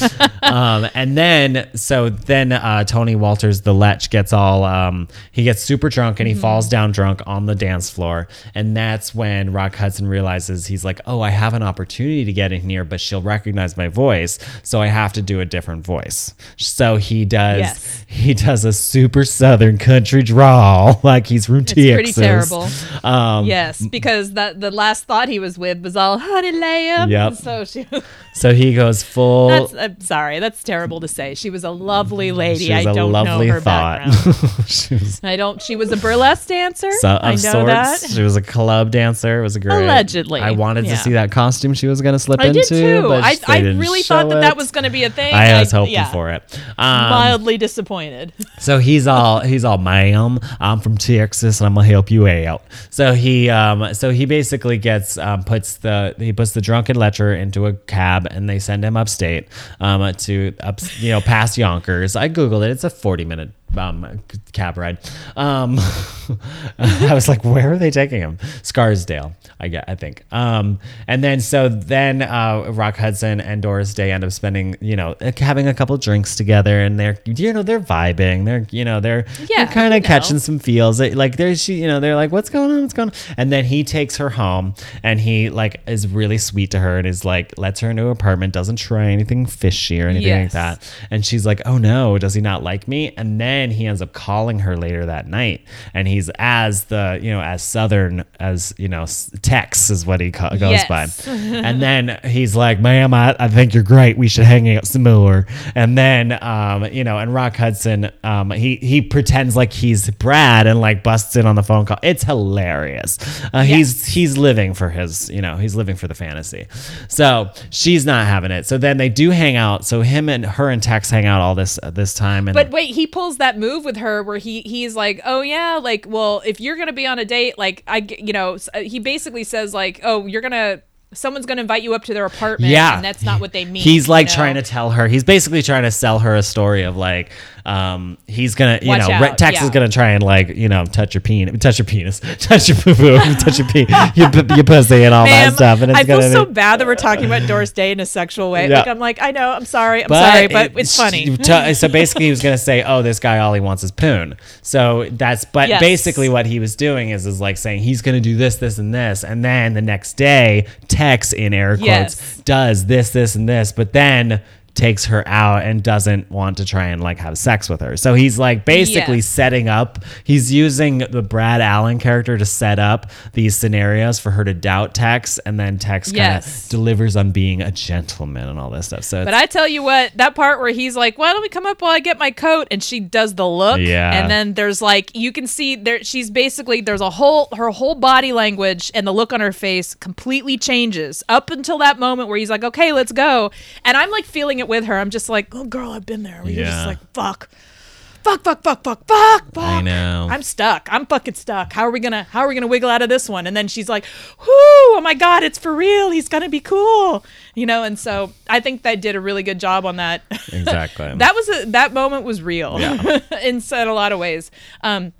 Um, and then so then uh, Tony Walters the Lech gets all um, he gets super drunk and he falls down drunk on the dance floor and that's when Rock Hudson realizes he's like oh I have an opportunity to get in here but she'll recognize my voice so I have to do a different voice so he does Yes. he does a super southern country drawl like he's from It's pretty Texas. terrible. um, yes, because that the last thought he was with was all honey lamb. Yep. So she. so he goes full That's I'm sorry. That's terrible to say. She was a lovely lady. she was I a don't lovely know her thought background. she was I don't. She was a burlesque dancer. so, of I know sorts. that. She was a club dancer. It was a great. Allegedly, I wanted yeah. to see that costume she was going to slip I into. did too. But I, they I didn't really show thought that that was going to be a thing. I was hoping yeah. for it. Um, Mildly disappointed. so he's all he's all, ma'am, I'm from Texas and I'm gonna help you out. So he um so he basically gets um puts the he puts the drunken lecher into a cab and they send him upstate um to up you know past Yonkers. I googled it. It's a 40 minute um, cab ride. Um, I was like, where are they taking him? Scarsdale, I get, I think. Um, and then so then uh, Rock Hudson and Doris Day end up spending, you know, having a couple drinks together, and they're, you know, they're vibing. They're, you know, they're, Yeah, they're kind you of know. catching some feels. Like there's, she, you know, they're like, what's going on? What's going on? And then he takes her home, and he like is really sweet to her, and is like lets her into her apartment, doesn't try anything fishy or anything Yes. like that. And she's like, oh no, does he not like me? And then he ends up calling her later that night. And he's as the, you know, as Southern as, you know, Tex is what he goes Yes. by. and then he's like, ma'am, I, I think you're great. We should hang out some more. And then, um, you know, and Rock Hudson, um, he, he pretends like he's Brad and like busts in on the phone call. It's hilarious. Uh, He's, he's living for his, you know, he's living for the fantasy. So she's not having it. So then they do hang out. So him and her and Tex hang out all this, uh, this time. And But wait, he pulls that move with her where he he's like, "Oh yeah, like well, if you're gonna be on a date, like I you know, he basically says like, oh, you're gonna." Someone's gonna invite you up to their apartment, Yeah. and that's not what they mean. He's like you know? trying to tell her. He's basically trying to sell her a story of like, um, he's gonna, you Watch know, out, Tex is gonna try and like, you know, touch your penis, touch your penis, touch your poo poo, touch your pee, your, your pussy, and all that stuff. And it's I feel so be- bad that we're talking about Doris Day in a sexual way. Yeah. Like I'm like, I know, I'm sorry, I'm sorry, but it- it's funny. t- so basically, he was gonna say, "Oh, this guy, all he wants is poon." So that's, but Yes. basically, what he was doing is, is like saying he's gonna do this, this, and this, and then the next day, Tex in air quotes Yes. does this, this, and this, but then takes her out and doesn't want to try and like have sex with her. So he's like basically Yes. setting up. He's using the Brad Allen character to set up these scenarios for her to doubt Tex, and then Tex kind of delivers on being a gentleman and all this stuff. So But I tell you what, that part where he's like, "Why don't we come up while I get my coat?" and she does the look, Yeah. and then there's like you can see there she's basically there's a whole her whole body language and the look on her face completely changes up until that moment where he's like, "Okay, let's go," and I'm like feeling it with her. I'm just like, "Oh, girl, I've been there." Where You're Yeah. just like, "Fuck." Fuck, fuck, fuck, fuck, fuck, fuck. I know. I'm stuck. I'm fucking stuck. How are we gonna how are we gonna wiggle out of this one? And then she's like, Whoo, oh my god, it's for real. He's gonna be cool. You know, and so I think they did a really good job on that. Exactly. that was a that moment was real Yeah. in in a lot of ways. Um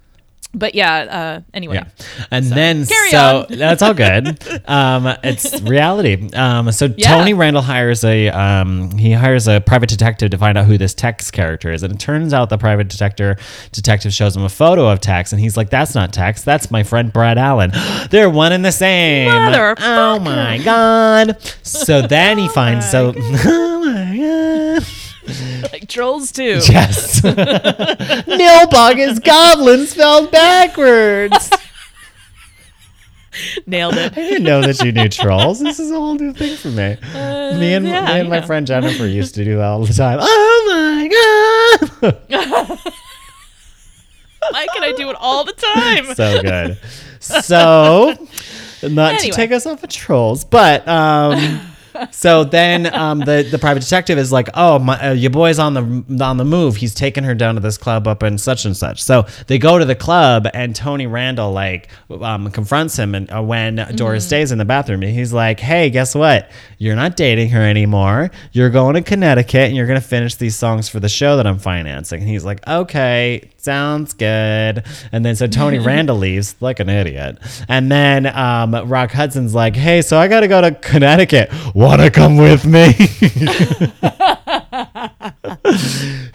but yeah, uh anyway. Yeah. And then carry so that's all good. Um, it's reality. Um, so Yeah. Tony Randall hires a um, he hires a private detective to find out who this Tex character is, and it turns out the private detective detective shows him a photo of Tex, and he's like, "That's not Tex. That's my friend Brad Allen. They're one and the same." Motherfucker. Oh my god! So then he finds so. Oh my god. Like trolls too. Yes. Nilbog is goblin spelled backwards. Nailed it. I didn't know that you knew trolls. This is a whole new thing for me. me and, yeah, me and my friend Jennifer used to do that all the time. Oh my god! Why can I do it all the time? so good. So, not to take us off of trolls, but um, so then um, the the private detective is like, "Oh, my, uh, your boy's on the on the move. He's taking her down to this club up in such and such." So they go to the club, and Tony Randall like um, confronts him, and uh, when Doris stays in the bathroom, and he's like, "Hey, guess what? You're not dating her anymore. You're going to Connecticut, and you're going to finish these songs for the show that I'm financing." And he's like, "Okay." Sounds good. And then so Tony Randall leaves like an idiot. And then um, Rock Hudson's like, hey, so I got to go to Connecticut. Want to come with me?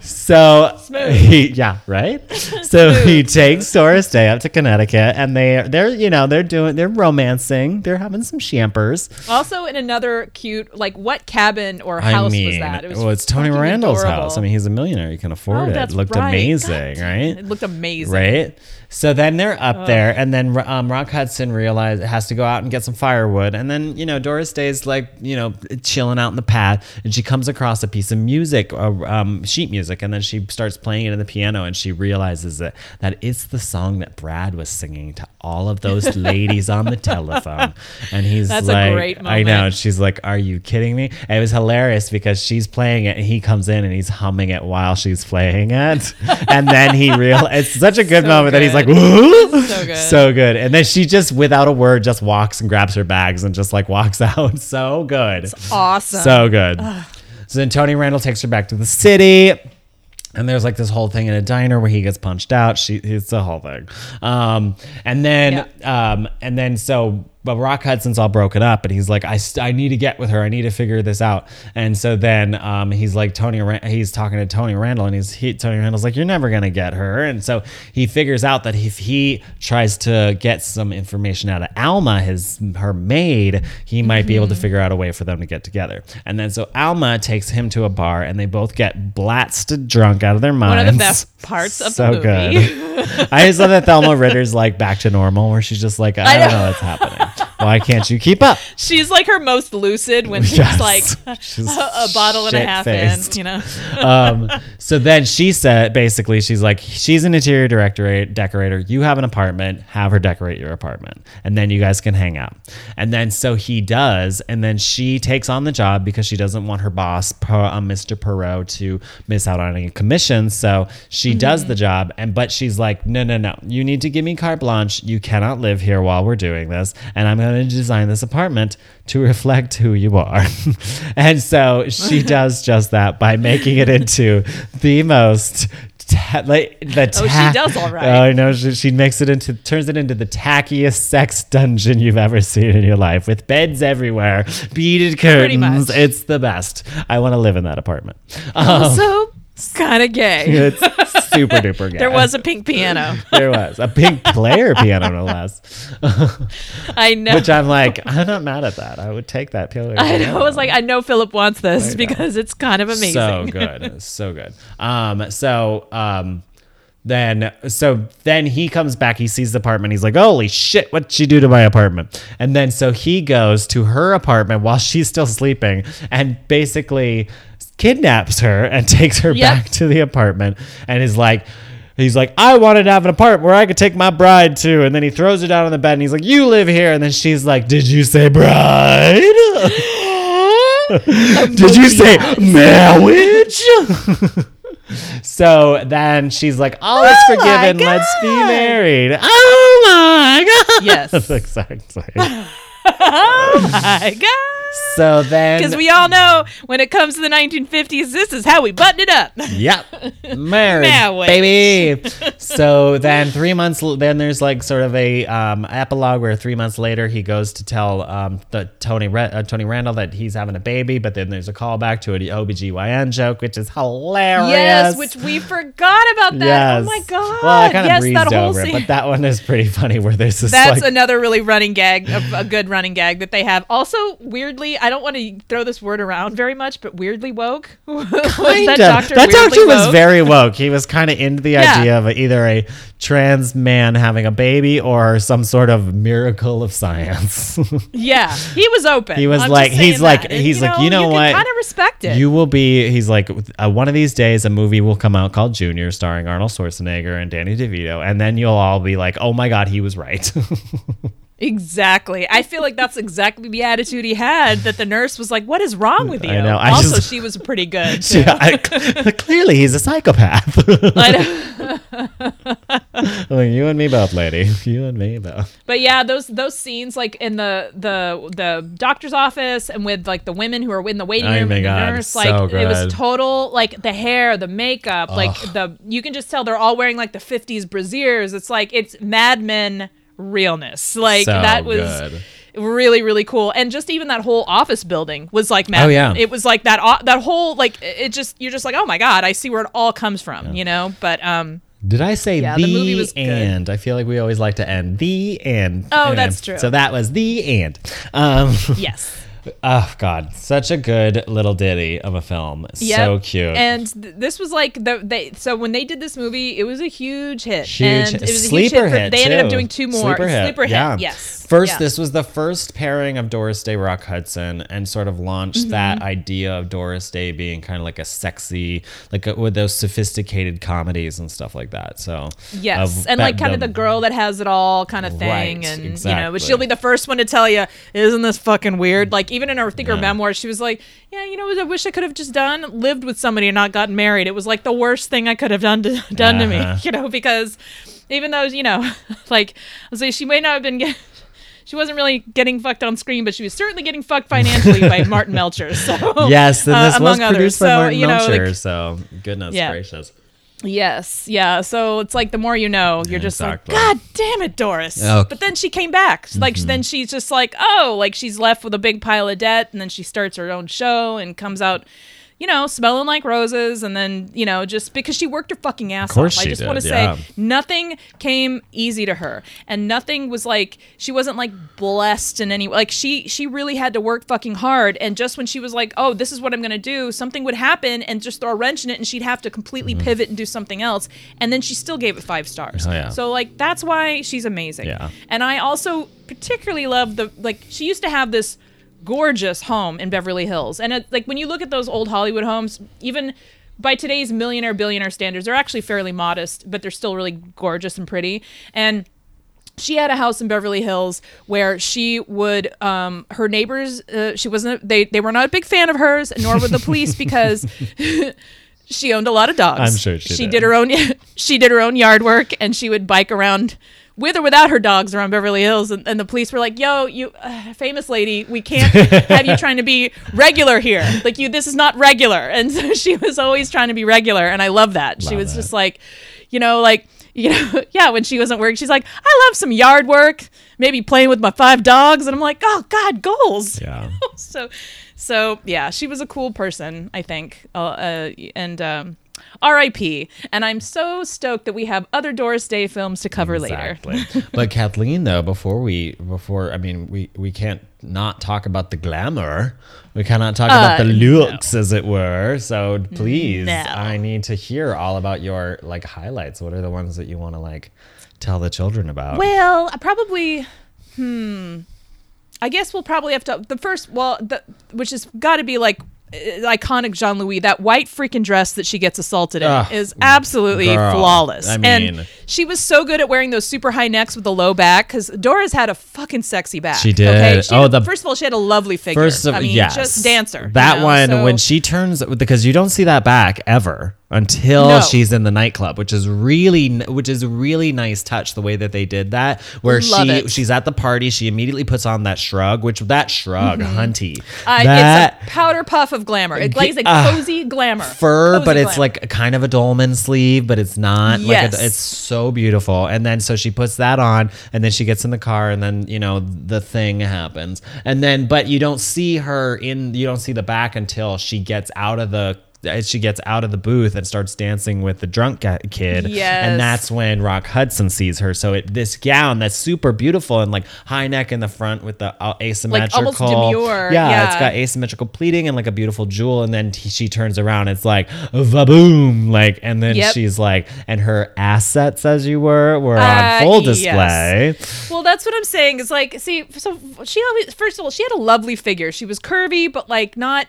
so he, yeah, right. So he takes Doris Day up to Connecticut, and they they're you know they're doing they're romancing, they're having some champers. Also in another cute like what cabin or I house mean, was that? well, it's Tony Randall's adorable. house. I mean, he's a millionaire; he can afford Oh, it. It looked right. amazing, God, right? It looked amazing. Right. So then they're up there, and then um, Rock Hudson realizes has to go out and get some firewood, and then you know Doris Day's like you know chilling out in the pad, and she comes across a piece of music, uh, um, sheet music, and then she starts playing it in the piano, and she realizes that that it's the song that Brad was singing to all of those ladies on the telephone, and he's That's like, I know. moment. She's like, "Are you kidding me?" And it was hilarious because she's playing it, and he comes in and he's humming it while she's playing it, and then he real. It's such a good So moment that he's like, "Woo!" So good. so good. And then she just, without a word, just walks and grabs her bags and just like walks out. So good, It's Awesome. so good. So then Tony Randall takes her back to the city. and there's like this whole thing in a diner where he gets punched out. She, it's a whole thing. Um, and then, um, and then so, but Rock Hudson's all broken up, and he's like, I, I need to get with her. I need to figure this out. And so then, um, he's like Tony, he's talking to Tony Randall, and he's he, Tony Randall's like, you're never gonna get her. And so he figures out that if he tries to get some information out of Alma, his her maid, he might be able to figure out a way for them to get together. And then so Alma takes him to a bar, and they both get blasted drunk out of their minds. One of the best parts of so the movie. good. I just love that Thelma Ritter's like back to normal, where she's just like, I, I don't know. know what's happening. Why can't you keep up? She's like her most lucid when she's Yes. like She's a, a bottle and a half in, shit-faced. you know. um, so then she said, basically, she's like, she's an interior director, decorator. You have an apartment, have her decorate your apartment, and then you guys can hang out. And then so he does, and then she takes on the job because she doesn't want her boss, uh, Mr. Pierot, to miss out on any commissions. So she does the job, and but she's like, no, no, no, you need to give me carte blanche. You cannot live here while we're doing this, and I'm going to design this apartment to reflect who you are. and so she does just that by making it into the most ta- like the Oh, she does all right. Oh, I know she, she makes it into turns it into the tackiest sex dungeon you've ever seen in your life with beds everywhere, beaded curtains. much. It's the best. I want to live in that apartment. Um, Also, kind of gay. it's super duper. There was a pink piano. there was a pink player piano no less, I know. which I'm like I'm not mad at that. I would take that player. I know. I was like, I know Philip wants this because it's kind of amazing. So good. So good. Um, so um then so then he comes back, he sees the apartment, he's like, Holy shit, what'd she do to my apartment? And then so he goes to her apartment while she's still sleeping and basically kidnaps her and takes her Yep. back to the apartment and is like He's like, I wanted to have an apartment where I could take my bride to. And then he throws her down on the bed and he's like, You live here. And then she's like, Did you say bride? Did you say marriage? so then she's like, All is Oh forgiven. Let's be married. Oh my God. Yes. exactly. oh my god! So then. Because we all know when it comes to the 1950s, this is how we button it up. Yep. Marriage, Marriage. baby. so then three months, then there's like sort of a um, epilogue where three months later he goes to tell um, the Tony uh, Tony Randall that he's having a baby, but then there's a callback to an OBGYN joke, which is hilarious. Yes, which we forgot about that. Yes. Oh my god! Well, I kind of yes, breezed that whole over it, scene. but that one is pretty funny where there's this That's like, another really running gag, a, a good running gag that they have. Also, weirdly, I don't want to throw this word around very much, but weirdly woke. Was that doctor that weirdly doctor was woke? very woke. He was kind of into the Yeah. idea of either a trans man having a baby or some sort of miracle of science. Yeah, he was open. He was I'm like- he's like- that. And, he's like, you know what? Kind of respect it. you will be. He's like, uh, one of these days, a movie will come out called Junior, starring Arnold Schwarzenegger and Danny DeVito, and then you'll all be like, oh my god, he was right. Exactly. I feel like that's exactly the attitude he had. That the nurse was like, "What is wrong with you?" I know, I also, just- she was pretty good. Too. Yeah, I- clearly, he's a psychopath. I know. Like, you and me both, lady. You and me both. But yeah, those those scenes like in the the the doctor's office and with like the women who are in the waiting Oh room my and the God, nurse, so like it was total like the hair, the makeup, like the you can just tell they're all wearing like the 50s brassieres. It's like it's Mad Men realness. Like So that was good. really really cool and just even that whole office building was like Mad Oh, yeah. It was like that that whole like it just you're just like oh my god i see where it all comes from you know but um Did I say Yeah, the, the movie was good. and? I feel like we always like to end the and. Oh, Anyway, that's true. So that was the and. Um, yes oh God, such a good little ditty of a film. Yep. So cute. And th- this was like the they so when they did this movie, it was a huge hit. Huge and it was a sleeper huge hit. for- hit. they ended up doing two more. Sleeper hit. Hit. Yeah. Yes. First, Yeah. this was the first pairing of Doris Day Rock Hudson, and sort of launched Mm-hmm. that idea of Doris Day being kind of like a sexy, like a, with those sophisticated comedies and stuff like that. So Yes, of- and like kind of the girl that has it all kind of thing, Right, and you know, but she'll be the first one to tell you, "Isn't this fucking weird?" Like even in her, I think her memoir, she was like, "Yeah, you know, I wish I could have just done lived with somebody and not gotten married. It was like the worst thing I could have done to done to me, Uh-huh. you know, because even though you know, like I'll say she may not have been." Get- she wasn't really getting fucked on screen, but she was certainly getting fucked financially by Martin Melcher. So Yes, and uh, this was among others. produced by So, Martin you know, like- Melcher. so goodness Yeah. gracious. Yes, yeah. So it's like the more you know, you're just Exactly. like, God damn it, Doris. Okay. But then she came back. Like then she's just like, oh, like she's left with a big pile of debt, and then she starts her own show and comes out, you know, smelling like roses, and then you know, just because she worked her fucking ass course off. she I just did, want to yeah. say nothing came easy to her, and nothing was like she wasn't like blessed in any like she she really had to work fucking hard, and just when she was like, oh, this is what I'm gonna do, something would happen and just throw a wrench in it, and she'd have to completely pivot and do something else, and then she still gave it five stars. Mm-hmm. Oh, yeah. So like that's why she's amazing. Yeah. And I also particularly love the like she used to have this gorgeous home in Beverly Hills. And it, like when you look at those old Hollywood homes, even by today's millionaire billionaire standards, they're actually fairly modest, but they're still really gorgeous and pretty. And she had a house in Beverly Hills where she would um her neighbors uh, she wasn't they they were not a big fan of hers nor were the police because she owned a lot of dogs. I'm sure she she did. did her own she did her own yard work and she would bike around with or without her dogs around Beverly Hills and, and the police were like, "Yo, you uh, famous lady, we can't have you trying to be regular here. Like you this is not regular." And so she was always trying to be regular and I love that. she was it. just like, you know, like you know, yeah, when she wasn't working, she's like, I love some yard work, maybe playing with my five dogs. And I'm like, oh, God, goals. Yeah. so, so yeah, she was a cool person, I think. Uh, uh, and um, RIP. And I'm so stoked that we have other Doris Day films to cover later. But Kathleen, though, before we, before I mean, we we can't not talk about the glamour. We cannot talk about Uh, the looks, as it were. So please, No. I need to hear all about your like highlights. What are the ones that you want to like tell the children about? Well, I probably, hmm. I guess we'll probably have to the first. Well, the, which has got to be like Uh, iconic Jean Louis. That white freaking dress that she gets assaulted in Ugh, is absolutely girl. flawless. I and mean- she was so good at wearing those super high necks with the low back because Doris had a fucking sexy back. She did. Okay? She Oh, the- first of all, she had a lovely figure. First of I mean, yes, just dancer. you That know? one So- when she turns because you don't see that back ever until No. she's in the nightclub, which is really which is a really nice touch the way that they did that. Where Love she it. she's at the party, she immediately puts on that shrug, which that shrug, hunty, Uh, that it's a powder puff of glamour. It, like, it's like Ah. cozy glamour. fur, Cozy but it's glamour. like a kind of a dolman sleeve, but it's not. Like Yes. a, it's so beautiful. And then so she puts that on, and then she gets in the car, and then you know the thing happens, and then but you don't see her in. You don't see the back until she gets out of the. As She gets out of the booth and starts dancing with the drunk kid, Yes. and that's when Rock Hudson sees her. So it this gown that's super beautiful and like high neck in the front with the uh, asymmetrical, demure, Yeah, it's got asymmetrical pleating and like a beautiful jewel and then t- she turns around it's like vaboom like and then Yep. she's like and her assets as you were were Uh, on full yes. display Well, that's what I'm saying. Is like, see, so she always, first of all, she had a lovely figure. She was curvy, but like not,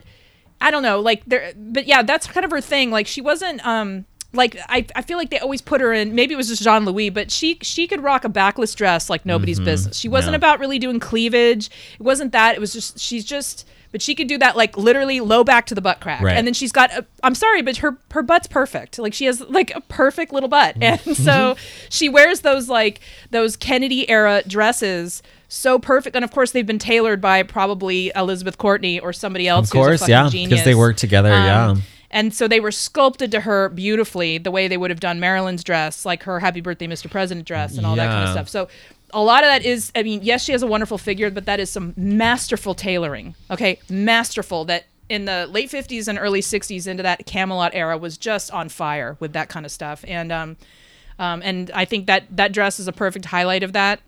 I don't know, like there, but yeah, that's kind of her thing. Like she wasn't, um, like I, I feel like they always put her in. Maybe it was just Jean Louis, but she she could rock a backless dress like nobody's business. She wasn't Yeah. about really doing cleavage. It wasn't that. It was just she's just. But she could do that like literally low back to the butt crack, Right. and then she's got. A, I'm sorry, but her her butt's perfect. Like she has like a perfect little butt, and Mm-hmm. so she wears those like those Kennedy era dresses so perfect. And of course, they've been tailored by probably Elizabeth Courtney or somebody else. of course yeah because they work together yeah Um, And so they were sculpted to her beautifully, the way they would have done Marilyn's dress, like her Happy Birthday, Mr. President dress, and all that kind of stuff. So a lot of that is, I mean, yes, she has a wonderful figure, but that is some masterful tailoring. Okay, masterful. That in the late '50s and early '60s into that Camelot era was just on fire with that kind of stuff. And um, um, and I think that that dress is a perfect highlight of that.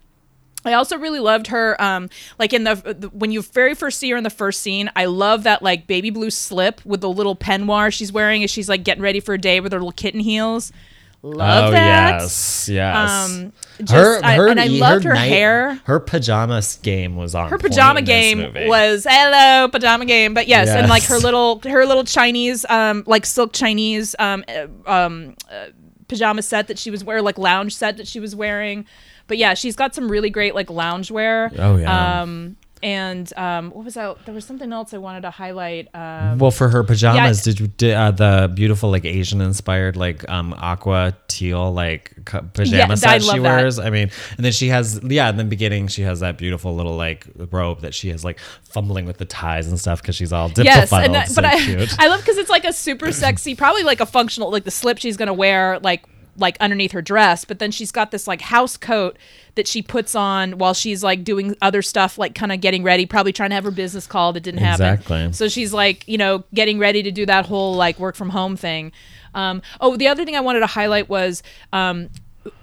I also really loved her, um, like in the, the when you very first see her in the first scene. I love that like baby blue slip with the little peignoir she's wearing as she's like getting ready for a day with her little kitten heels. Love oh that. yes yes Um, just- I- and I loved her hair. her pajama game was on Her pajama game was hello pajama game, but yes, and like her little her little Chinese um like silk Chinese um uh, um uh, pajama set that she was wearing, like lounge set that she was wearing. But yeah, she's got some really great like lounge wear. Oh, yeah. Um, and um, what was that? There was something else I wanted to highlight. Um, Well, for her pajamas, did you did, uh, the beautiful like Asian inspired like um aqua teal like cu- pajama I set she that. wears? I mean, and then she has yeah, in the beginning she has that beautiful little like robe that she is like fumbling with the ties and stuff because she's all yes, and that, so but I cute. I love because it's like a super sexy, probably like a functional, like the slip she's gonna wear, like like underneath her dress. But then she's got this like house coat that she puts on while she's like doing other stuff, like kind of getting ready, probably trying to have her business call that didn't happen. Exactly. So she's like, you know, getting ready to do that whole like work from home thing. Um, oh, the other thing I wanted to highlight was. Um,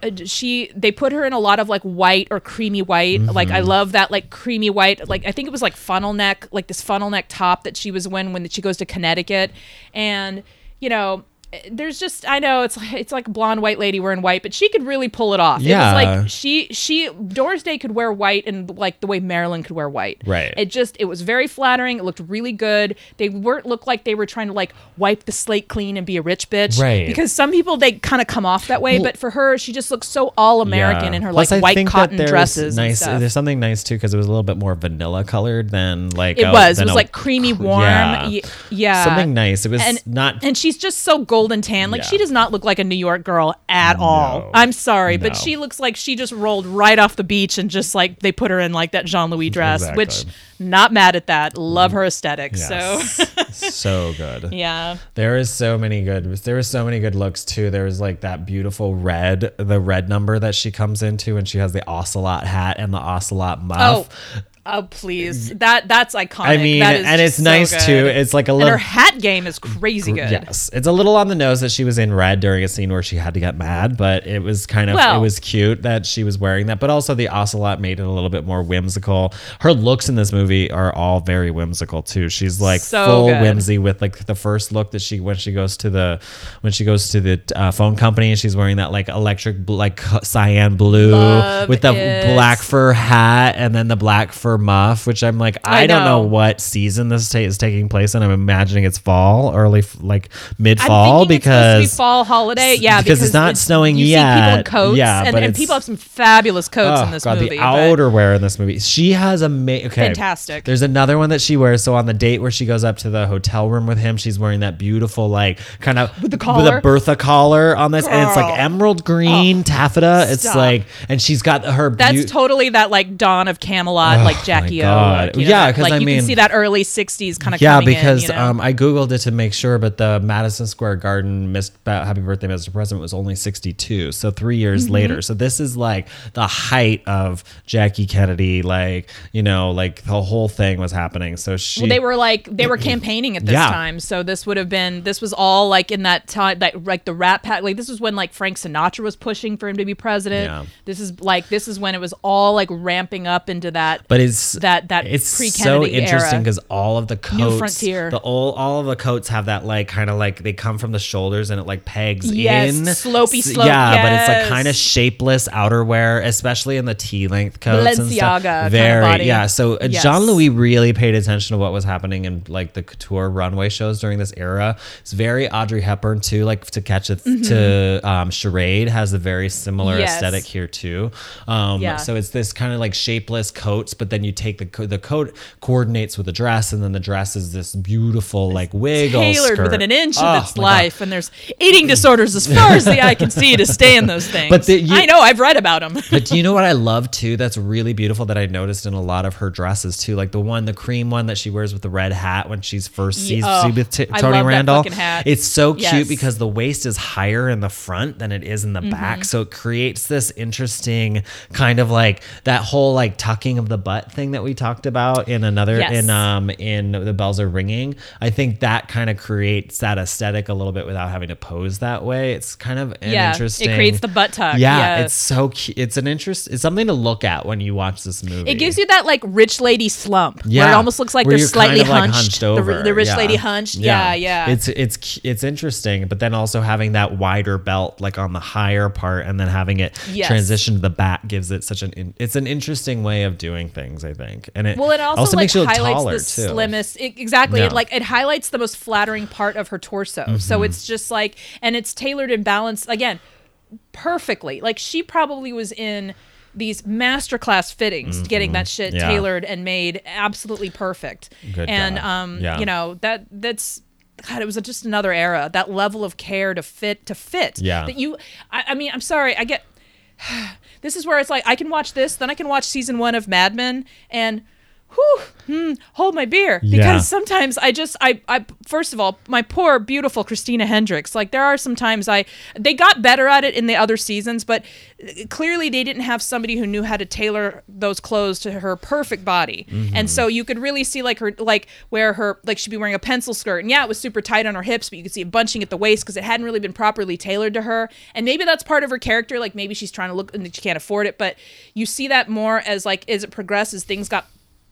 uh, she they put her in a lot of like white or creamy white like Mm-hmm. i love that like creamy white like i think it was like funnel neck like this funnel neck top that she was when when she goes to connecticut and you know there's just I know it's like it's like a blonde white lady wearing white, but she could really pull it off. It Yeah. was like she she Doris Day could wear white and like the way Marilyn could wear white. Right. It just it was very flattering. It looked really good. They weren't look like they were trying to like wipe the slate clean and be a rich bitch. Right. Because some people they kind of come off that way, but for her she just looks so all American Yeah. in her Plus, like I white cotton dresses. Nice. There's something nice too because it was a little bit more vanilla colored than like It a- was. It was a- like creamy warm. Yeah. Yeah. Something nice. It was and not. and she's just so golden tan. Like Yeah. she does not look like a New York girl at all. I'm sorry, but she looks like she just rolled right off the beach and just like they put her in like that Jean Louis dress, Exactly. which not mad at that. Love her aesthetic. So Yes. so good. yeah. There is so many good. There was so many good looks too. There was like that beautiful red, the red number that she comes into, and she has the ocelot hat and the ocelot muff. Oh. Oh please, that that's iconic. I mean, and it's so nice good. too. It's like a and little. her hat game is crazy good. Yes, it's a little on the nose that she was in red during a scene where she had to get mad, but it was kind of Well- it was cute that she was wearing that. But also the ocelot made it a little bit more whimsical. Her looks in this movie are all very whimsical too. She's like So full good. whimsy with like the first look that she when she goes to the when she goes to the uh, phone company she's wearing that like electric like cyan blue Love with the it. black fur hat and then the black fur muff, which I'm like I, I don't know know. what season this ta- is taking place in. I'm imagining it's fall, early f- like mid fall, thinking it's be because fall holiday. Yeah, because it's not snowing you yet. See people in coats, Yeah, and, and it's- people have some fabulous coats in Oh, this God, movie. the outerwear in this movie. She has a ma- okay, Fantastic. There's another one that she wears. So on the date where she goes up to the hotel room with him, she's wearing that beautiful like kind of with the collar, with a Bertha collar on this, and it's like emerald green oh, taffeta. It's stop. like, and she's got her. That's totally that like Dawn of Camelot, Oh, like Jackie O. Like, you know, Yeah, 'cause like I you mean- can see that early '60s kind of yeah, coming because in, you know? um, I googled it to make sure, but the Madison Square Garden missed Happy Birthday, Mr. President was only 62, so three years Mm-hmm. later. So this is like the height of Jackie Kennedy, like you know, like the whole thing was happening. So she, well, they were like they were campaigning at this Yeah. time, so this would have been this was all like in that time that like the Rat Pack. Like this was when like Frank Sinatra was pushing for him to be president. Yeah. This is like this is when it was all like ramping up into that. But it's that that it's so pre-Kennedy interesting era. because all of the coats, the all all of the coats have that like kind of like they come from the shoulders and it like pegs Yes, in slopey slope, Yeah, but it's like kind of shapeless outerwear, especially in the T length coats and Balenciaga Very yeah. So uh, Yes. Jean Louis really paid attention to what was happening in like the couture runway shows during this era. It's very Audrey Hepburn too, like to catch it to um, Charade has a very similar Mm-hmm. Yes. aesthetic here too. Um, Yeah. So it's this kind of like shapeless coats, but then you take the co- the coat coordinates with the dress, and then the dress is this beautiful like wig, tailored within an inch Oh, of its my God. life, and there's eating disorders as far as the eye can see to stay in those things. But the- you- I know I've read about them. But do you know what I love too? That's really beautiful that I noticed in a lot of her dresses too. Like the one, the cream one that she wears with the red hat when she's first sees oh, with T- Tony Randall. It's so cute Yes. because the waist is higher in the front than it is in the Mm-hmm. back, so it creates this interesting kind of like that whole like tucking of the butt thing that we talked about in another Yes. in um in the bells are ringing. I think that kind of creates that aesthetic a little bit without having to pose that way. It's kind of an yeah, interesting. it creates the butt tuck. Yeah, yes. it's so cute. It's an interest. It's something to look at when you watch this movie. It gives you that like rich lady slump where it almost looks like where they're slightly kind of, like, hunched. The- over. The, rich Yeah. lady hunched. Yeah, yeah. It's it's it's interesting, but then also having that wider belt like on the higher part, and then having it Yes. transition to the back gives it such an. In, it's an interesting way of doing things, I think, and it well, it also, like makes you highlights taller the too. slimmest. It, exactly. Yeah. It like it highlights the most flattering part of her torso. So Mm-hmm. it's just like, and it's tailored and balanced again perfectly. Like she probably was in. these masterclass fittings, getting that shit Mm-hmm. Yeah. tailored and made absolutely perfect. Good and God. um, Yeah. you know that that's. God, it was just another era. That level of care to fit to fit. Yeah. That you, I, I mean, I'm sorry. I get. This is where it's like I can watch this, then I can watch season one of Mad Men, and whew, hmm, hold my beer. Because Yeah. sometimes I just I I first of all my poor beautiful Christina Hendricks like there are some times I they got better at it in the other seasons but uh, clearly they didn't have somebody who knew how to tailor those clothes to her perfect body. And so you could really see like her like where her like she'd be wearing a pencil skirt. And yeah it was super tight on her hips but you could see it bunching at the waist because it hadn't really been properly tailored to her. And maybe that's part of her character like maybe she's trying to look and she can't afford it but you see that more as like as it progresses things got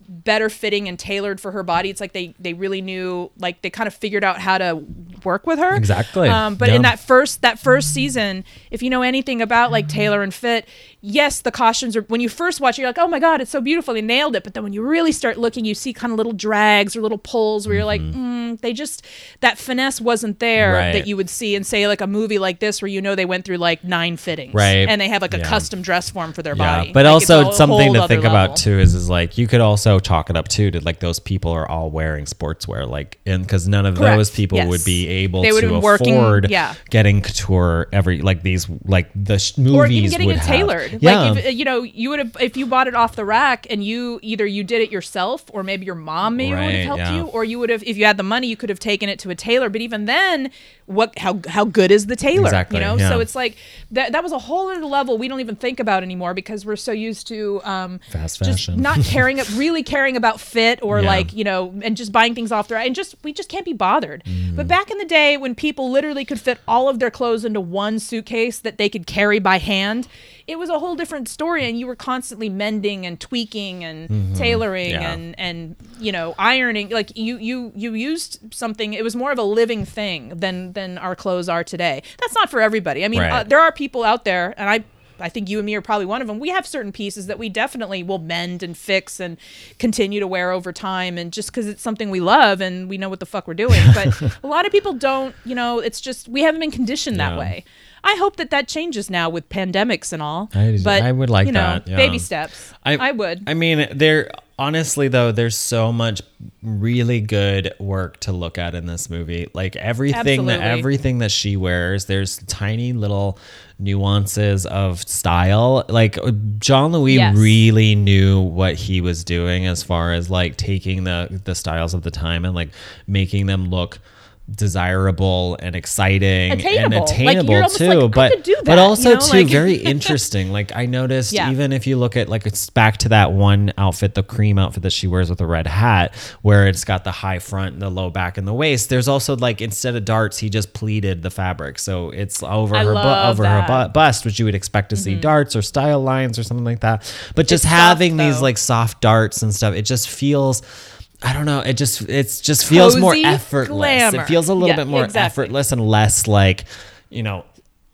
better fitting and tailored for her body. It's like they they really knew like they kind of figured out how to work with her. Exactly. Um, but Yeah. in that first that first season, if you know anything about like tailor and fit, yes, the costumes are when you first watch it, you're like, oh my god, it's so beautiful, they nailed it. But then when you really start looking, you see kind of little drags or little pulls where you're like, mm, they just that finesse wasn't there Mm-hmm. Right. that you would see in say like a movie like this where you know they went through like nine fittings, Right. And they have like a Yeah. custom dress form for their Yeah, body. but Like, also something to think level. about too is is like you could also chalk it up too to like those people are all wearing sportswear like and because none of Correct, those people yes. would be able They would to been working- yeah. getting couture every like these like the sh- movies or even getting would it have. tailored. Yeah, Like if, you know, you would have if you bought it off the rack and you either you did it yourself or maybe your mom maybe would have helped yeah. you or you would have if you had the money you could have taken it to a tailor. But even then, what how how good is the tailor? Exactly, You know, yeah. so it's like that that was a whole other level we don't even think about anymore because we're so used to um Fast just fashion. not caring really caring about fit or Yeah. like you know and just buying things off the and just we just can't be bothered. Mm. But back in the day when people literally could fit all of their clothes into one suitcase that they could carry by hand, it was a whole different story and you were constantly mending and tweaking and tailoring Mm-hmm. Yeah. and and you know ironing like you you you used something it was more of a living thing than than our clothes are today. That's not for everybody. I mean, Right. uh, there are people out there and I I think you and me are probably one of them. We have certain pieces that we definitely will mend and fix and continue to wear over time, and just because it's something we love and we know what the fuck we're doing. But a lot of people don't. You know, it's just we haven't been conditioned that Yeah. way. I hope that that changes now with pandemics and all. I- but I would like you know, that, yeah. Baby steps. I, would. I mean, there honestly though, there's so much really good work to look at in this movie. Like everything that everything that she wears, there's tiny little nuances of style. Like Jean Louis Yes. really knew what he was doing as far as like taking the the styles of the time and like making them look desirable and exciting and Attainable. Like, attainable almost too like, but but also you know, too like- very interesting like i noticed Yeah. even if you look at like it's back to that one outfit the cream outfit that she wears with the red hat where it's got the high front and the low back and the waist there's also like instead of darts he just pleated the fabric so it's over I her bu- over her that. Mm-hmm. bu- bust which you would expect to see darts or style lines or something like that but just It's soft, having these like soft darts and stuff it just feels I don't know. It just it's just feels more effortless. glamour. It feels a little Yeah, bit more exactly. effortless and less like, you know,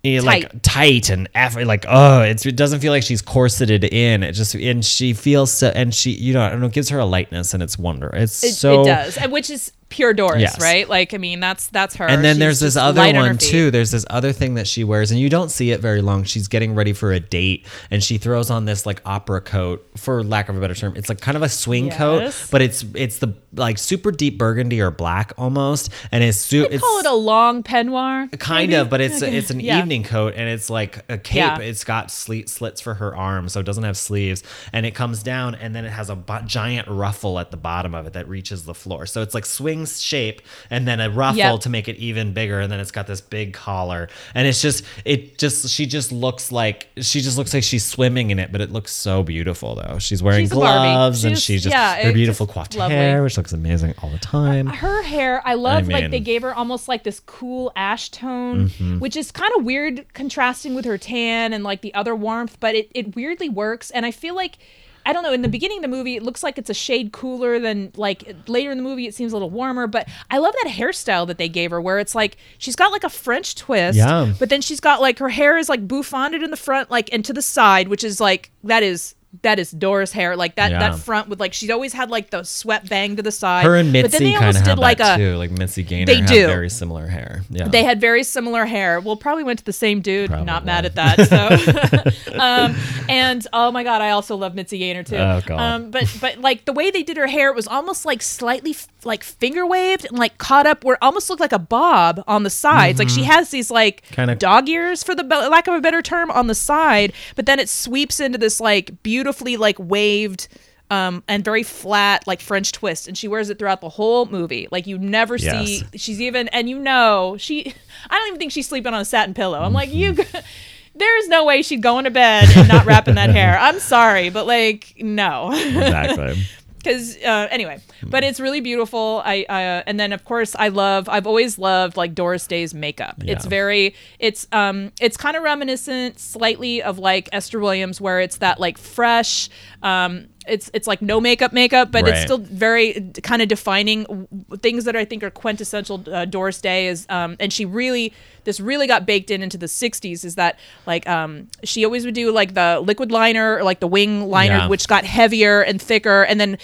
eh, like Tight. tight and effort like oh it's, it doesn't feel like she's corseted in it just and she feels so and she you know I don't know it gives her a lightness and it's wonder it's It, so it does, and which is pure Doris, Yes. right? Like, I mean, that's that's her. and then She's there's this other light on her one too. There's this other thing that she wears, and you don't see it very long. She's getting ready for a date, and she throws on this like opera coat, for lack of a better term. It's like kind of a swing coat, but it's it's the like super deep burgundy or black almost, and it's su- I'd it's call it a long peignoir. kind maybe? of, but it's Okay. it's an Yeah. evening coat, and it's like a cape. Yeah. It's got slit, slits for her arms, so it doesn't have sleeves, and it comes down, and then it has a giant ruffle at the bottom of it that reaches the floor. So it's like swing shape, and then a ruffle Yep. to make it even bigger, and then it's got this big collar, and it's just it just she just looks like she just looks like she's swimming in it, but it looks so beautiful though. She's wearing She's gloves, She and she's just yeah, her beautiful just coiffed lovely. hair, which looks amazing all the time. her hair i love like they gave her almost like this cool ash tone Mm-hmm. which is kind of weird contrasting with her tan and like the other warmth but it, it weirdly works and i feel like I don't know. In the beginning of the movie, it looks like it's a shade cooler than like later in the movie. It seems a little warmer, but I love that hairstyle that they gave her, where it's like she's got like a French twist, Yeah. But then she's got like her hair is like bouffanted in the front, like and to the side, which is like that is that is Doris hair. Like that Yeah. that front with like she's always had like the sweat bang to the side. Her and but then Mitzi they kind almost did like a too. Like Mitzi Gaynor They do. very similar hair. Yeah. they had very similar hair. Well, probably went to the same dude. Not mad at that. So, um, and oh my god, I also love Mitzi Gaynor too. Oh, God. Um, but but like the way they did her hair, it was almost like slightly f- like finger waved and like caught up, where it almost looked like a bob on the sides. Like she has these like Mm-hmm. Kinda- dog ears, for the lack of a better term, on the side, but then it sweeps into this like beautifully like waved. Um, and very flat, like French twist, and she wears it throughout the whole movie. Like you never see she's even and you know she i don't even think she's sleeping on a satin pillow i'm like you there's no way she'd go into bed and not wrapping that hair i'm sorry but like no exactly. Because uh, anyway but it's really beautiful. I uh, and then of course i love i've always loved like doris day's makeup. It's very it's um it's kind of reminiscent slightly of like esther williams where it's that like fresh um it's it's like no makeup makeup but it's still very kind of defining things that i think are quintessential uh, doris day is um and she really this really got baked in into the 60s is that like um she always would do like the liquid liner or like the wing liner Yeah. which got heavier and thicker and then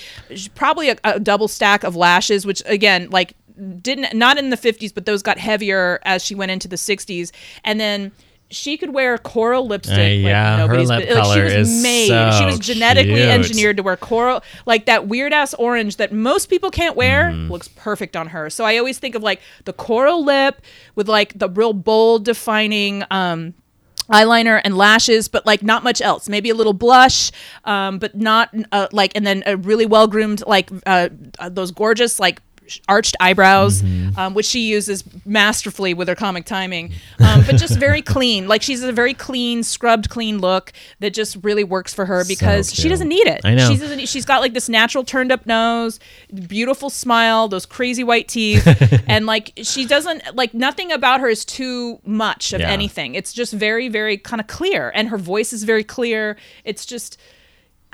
probably a, a double stack of lashes which again like didn't not in the 50s but those got heavier as she went into the 60s and then she could wear coral lipstick Uh, like yeah, her nobody's lip bu- like, she color was is made so she was genetically cute. engineered to wear coral like that weird ass orange that most people can't wear Mm-hmm. looks perfect on her so i always think of like the coral lip with like the real bold defining um eyeliner and lashes but like not much else maybe a little blush um but not uh, like and then a really well groomed like uh, uh, those gorgeous like arched eyebrows Mm-hmm. um, which she uses masterfully with her comic timing. Um, but just very clean. Like she's a very clean scrubbed clean look that just really works for her because she doesn't need it. I know. She doesn't, she's got like this natural turned up nose beautiful smile those crazy white teeth. And like she doesn't like nothing about her is too much of Yeah. anything. It's just very very kind of clear. And her voice is very clear. It's just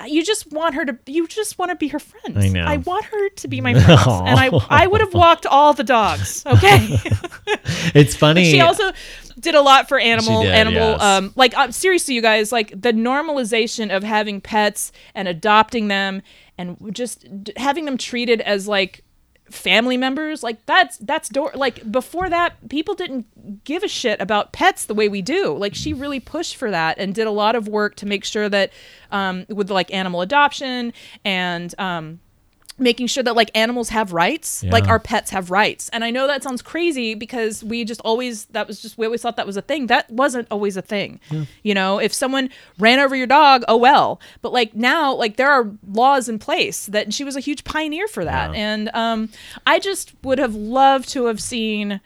you just want her to you just want to be her friend I know. i want her to be my friend Aw. and i i would have walked all the dogs okay It's funny. she also did a lot for animal did, animal yes. um like um, seriously you guys like the normalization of having pets and adopting them and just d- having them treated as like family members like that's that's door like before that people didn't give a shit about pets the way we do. Like she really pushed for that and did a lot of work to make sure that um with like animal adoption and um making sure that like animals have rights like our pets have rights. And i know that sounds crazy because we just always that was just we always thought that was a thing. That wasn't always a thing. You know if someone ran over your dog oh well. But like now like there are laws in place that she was a huge pioneer for that. Yeah. and um i just would have loved to have seen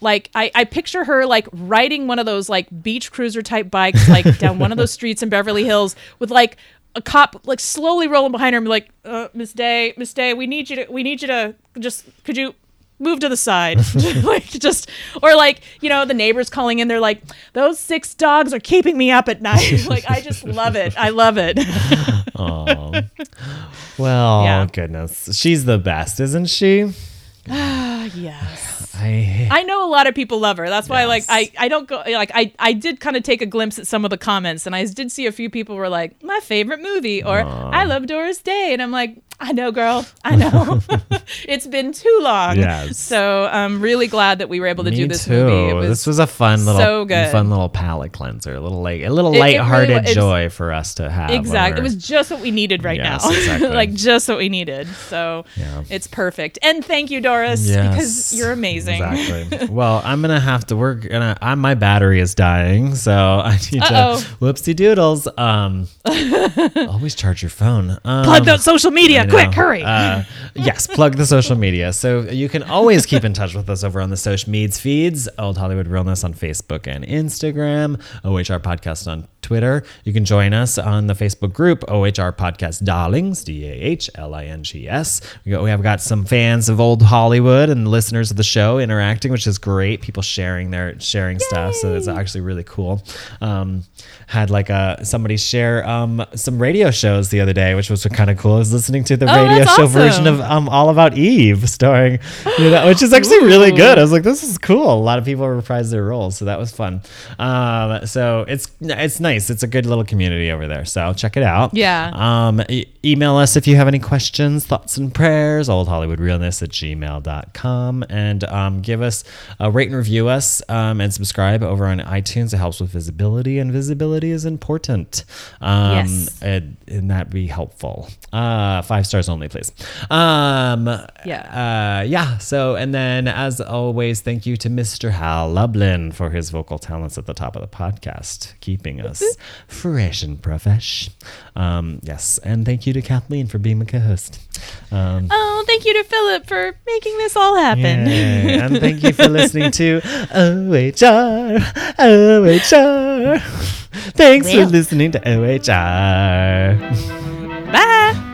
like I, I picture her like riding one of those like beach cruiser type bikes like down one of those streets in Beverly Hills with like a cop like slowly rolling behind her and be like, uh, Miss Day, Miss Day, we need you to we need you to just could you move to the side like just or like you know the neighbors calling in they're like those six dogs are keeping me up at night like i just love it i love it Aw. well, Yeah. goodness, she's the best, isn't she? Ah, yes I I know a lot of people love her. That's why, like, I, I don't go like I I did kind of take a glimpse at some of the comments, and I did see a few people were like, my favorite movie, or I love Doris Day, and I'm like, I know, girl, I know. it's been too long. Yes. So I'm really glad that we were able to Me do this too. movie. It was this was a fun little, so good. fun little palate cleanser, a little like a little It- it really lighthearted joy for us to have. Exactly. It was just what we needed right Yes, now. exactly. like just what we needed. So Yeah. it's perfect. And thank you, Doris, Yes, because you're amazing. Exactly. well, I'm gonna have to work, and I, my battery is dying, so I need Uh-oh. to. Whoopsie doodles. Um, always charge your phone. Um, Plug that social media, I know. quick, hurry. Uh, yes, plug the social media. So you can always keep in touch with us over on the social meds feeds, Old Hollywood Realness on Facebook and Instagram, OHR Podcast on Twitter. You can join us on the Facebook group, OHR Podcast Darlings, D A H L I N G S. We have got some fans of Old Hollywood and listeners of the show interacting, which is great. People sharing their sharing stuff, so it's actually really cool. Um, had like a somebody share um, some radio shows the other day, which was kind of cool. I was listening to the Oh, radio show awesome. version of um, All About Eve, starring, you know, which is actually really good. I was like, this is cool. A lot of people reprised their roles, so that was fun. Um, so it's it's nice. It's a good little community over there. So check it out. Yeah. Um, e- email us if you have any questions, thoughts, and prayers. Oldhollywoodrealness at gmail.com. And um, give us a rate and review us um, and subscribe over on iTunes. It helps with visibility, and visibility is important. Um, Yes. And, and that'd be helpful. Uh, five stars only, please. Um, Yeah. uh, yeah. So, and then as always, thank you to Mr. Hal Lublin for his vocal talents at the top of the podcast, keeping us fresh and profesh. Um, yes. And thank you to Kathleen for being my co host. Um, Oh, thank you to Philip for making this all happen. yay. and thank you for listening to OHR. OHR. Thanks Well. for listening to OHR. Bye.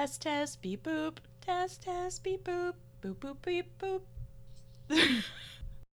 Test, test, beep, boop. Test, test, beep, boop. Boop, boop, beep, boop.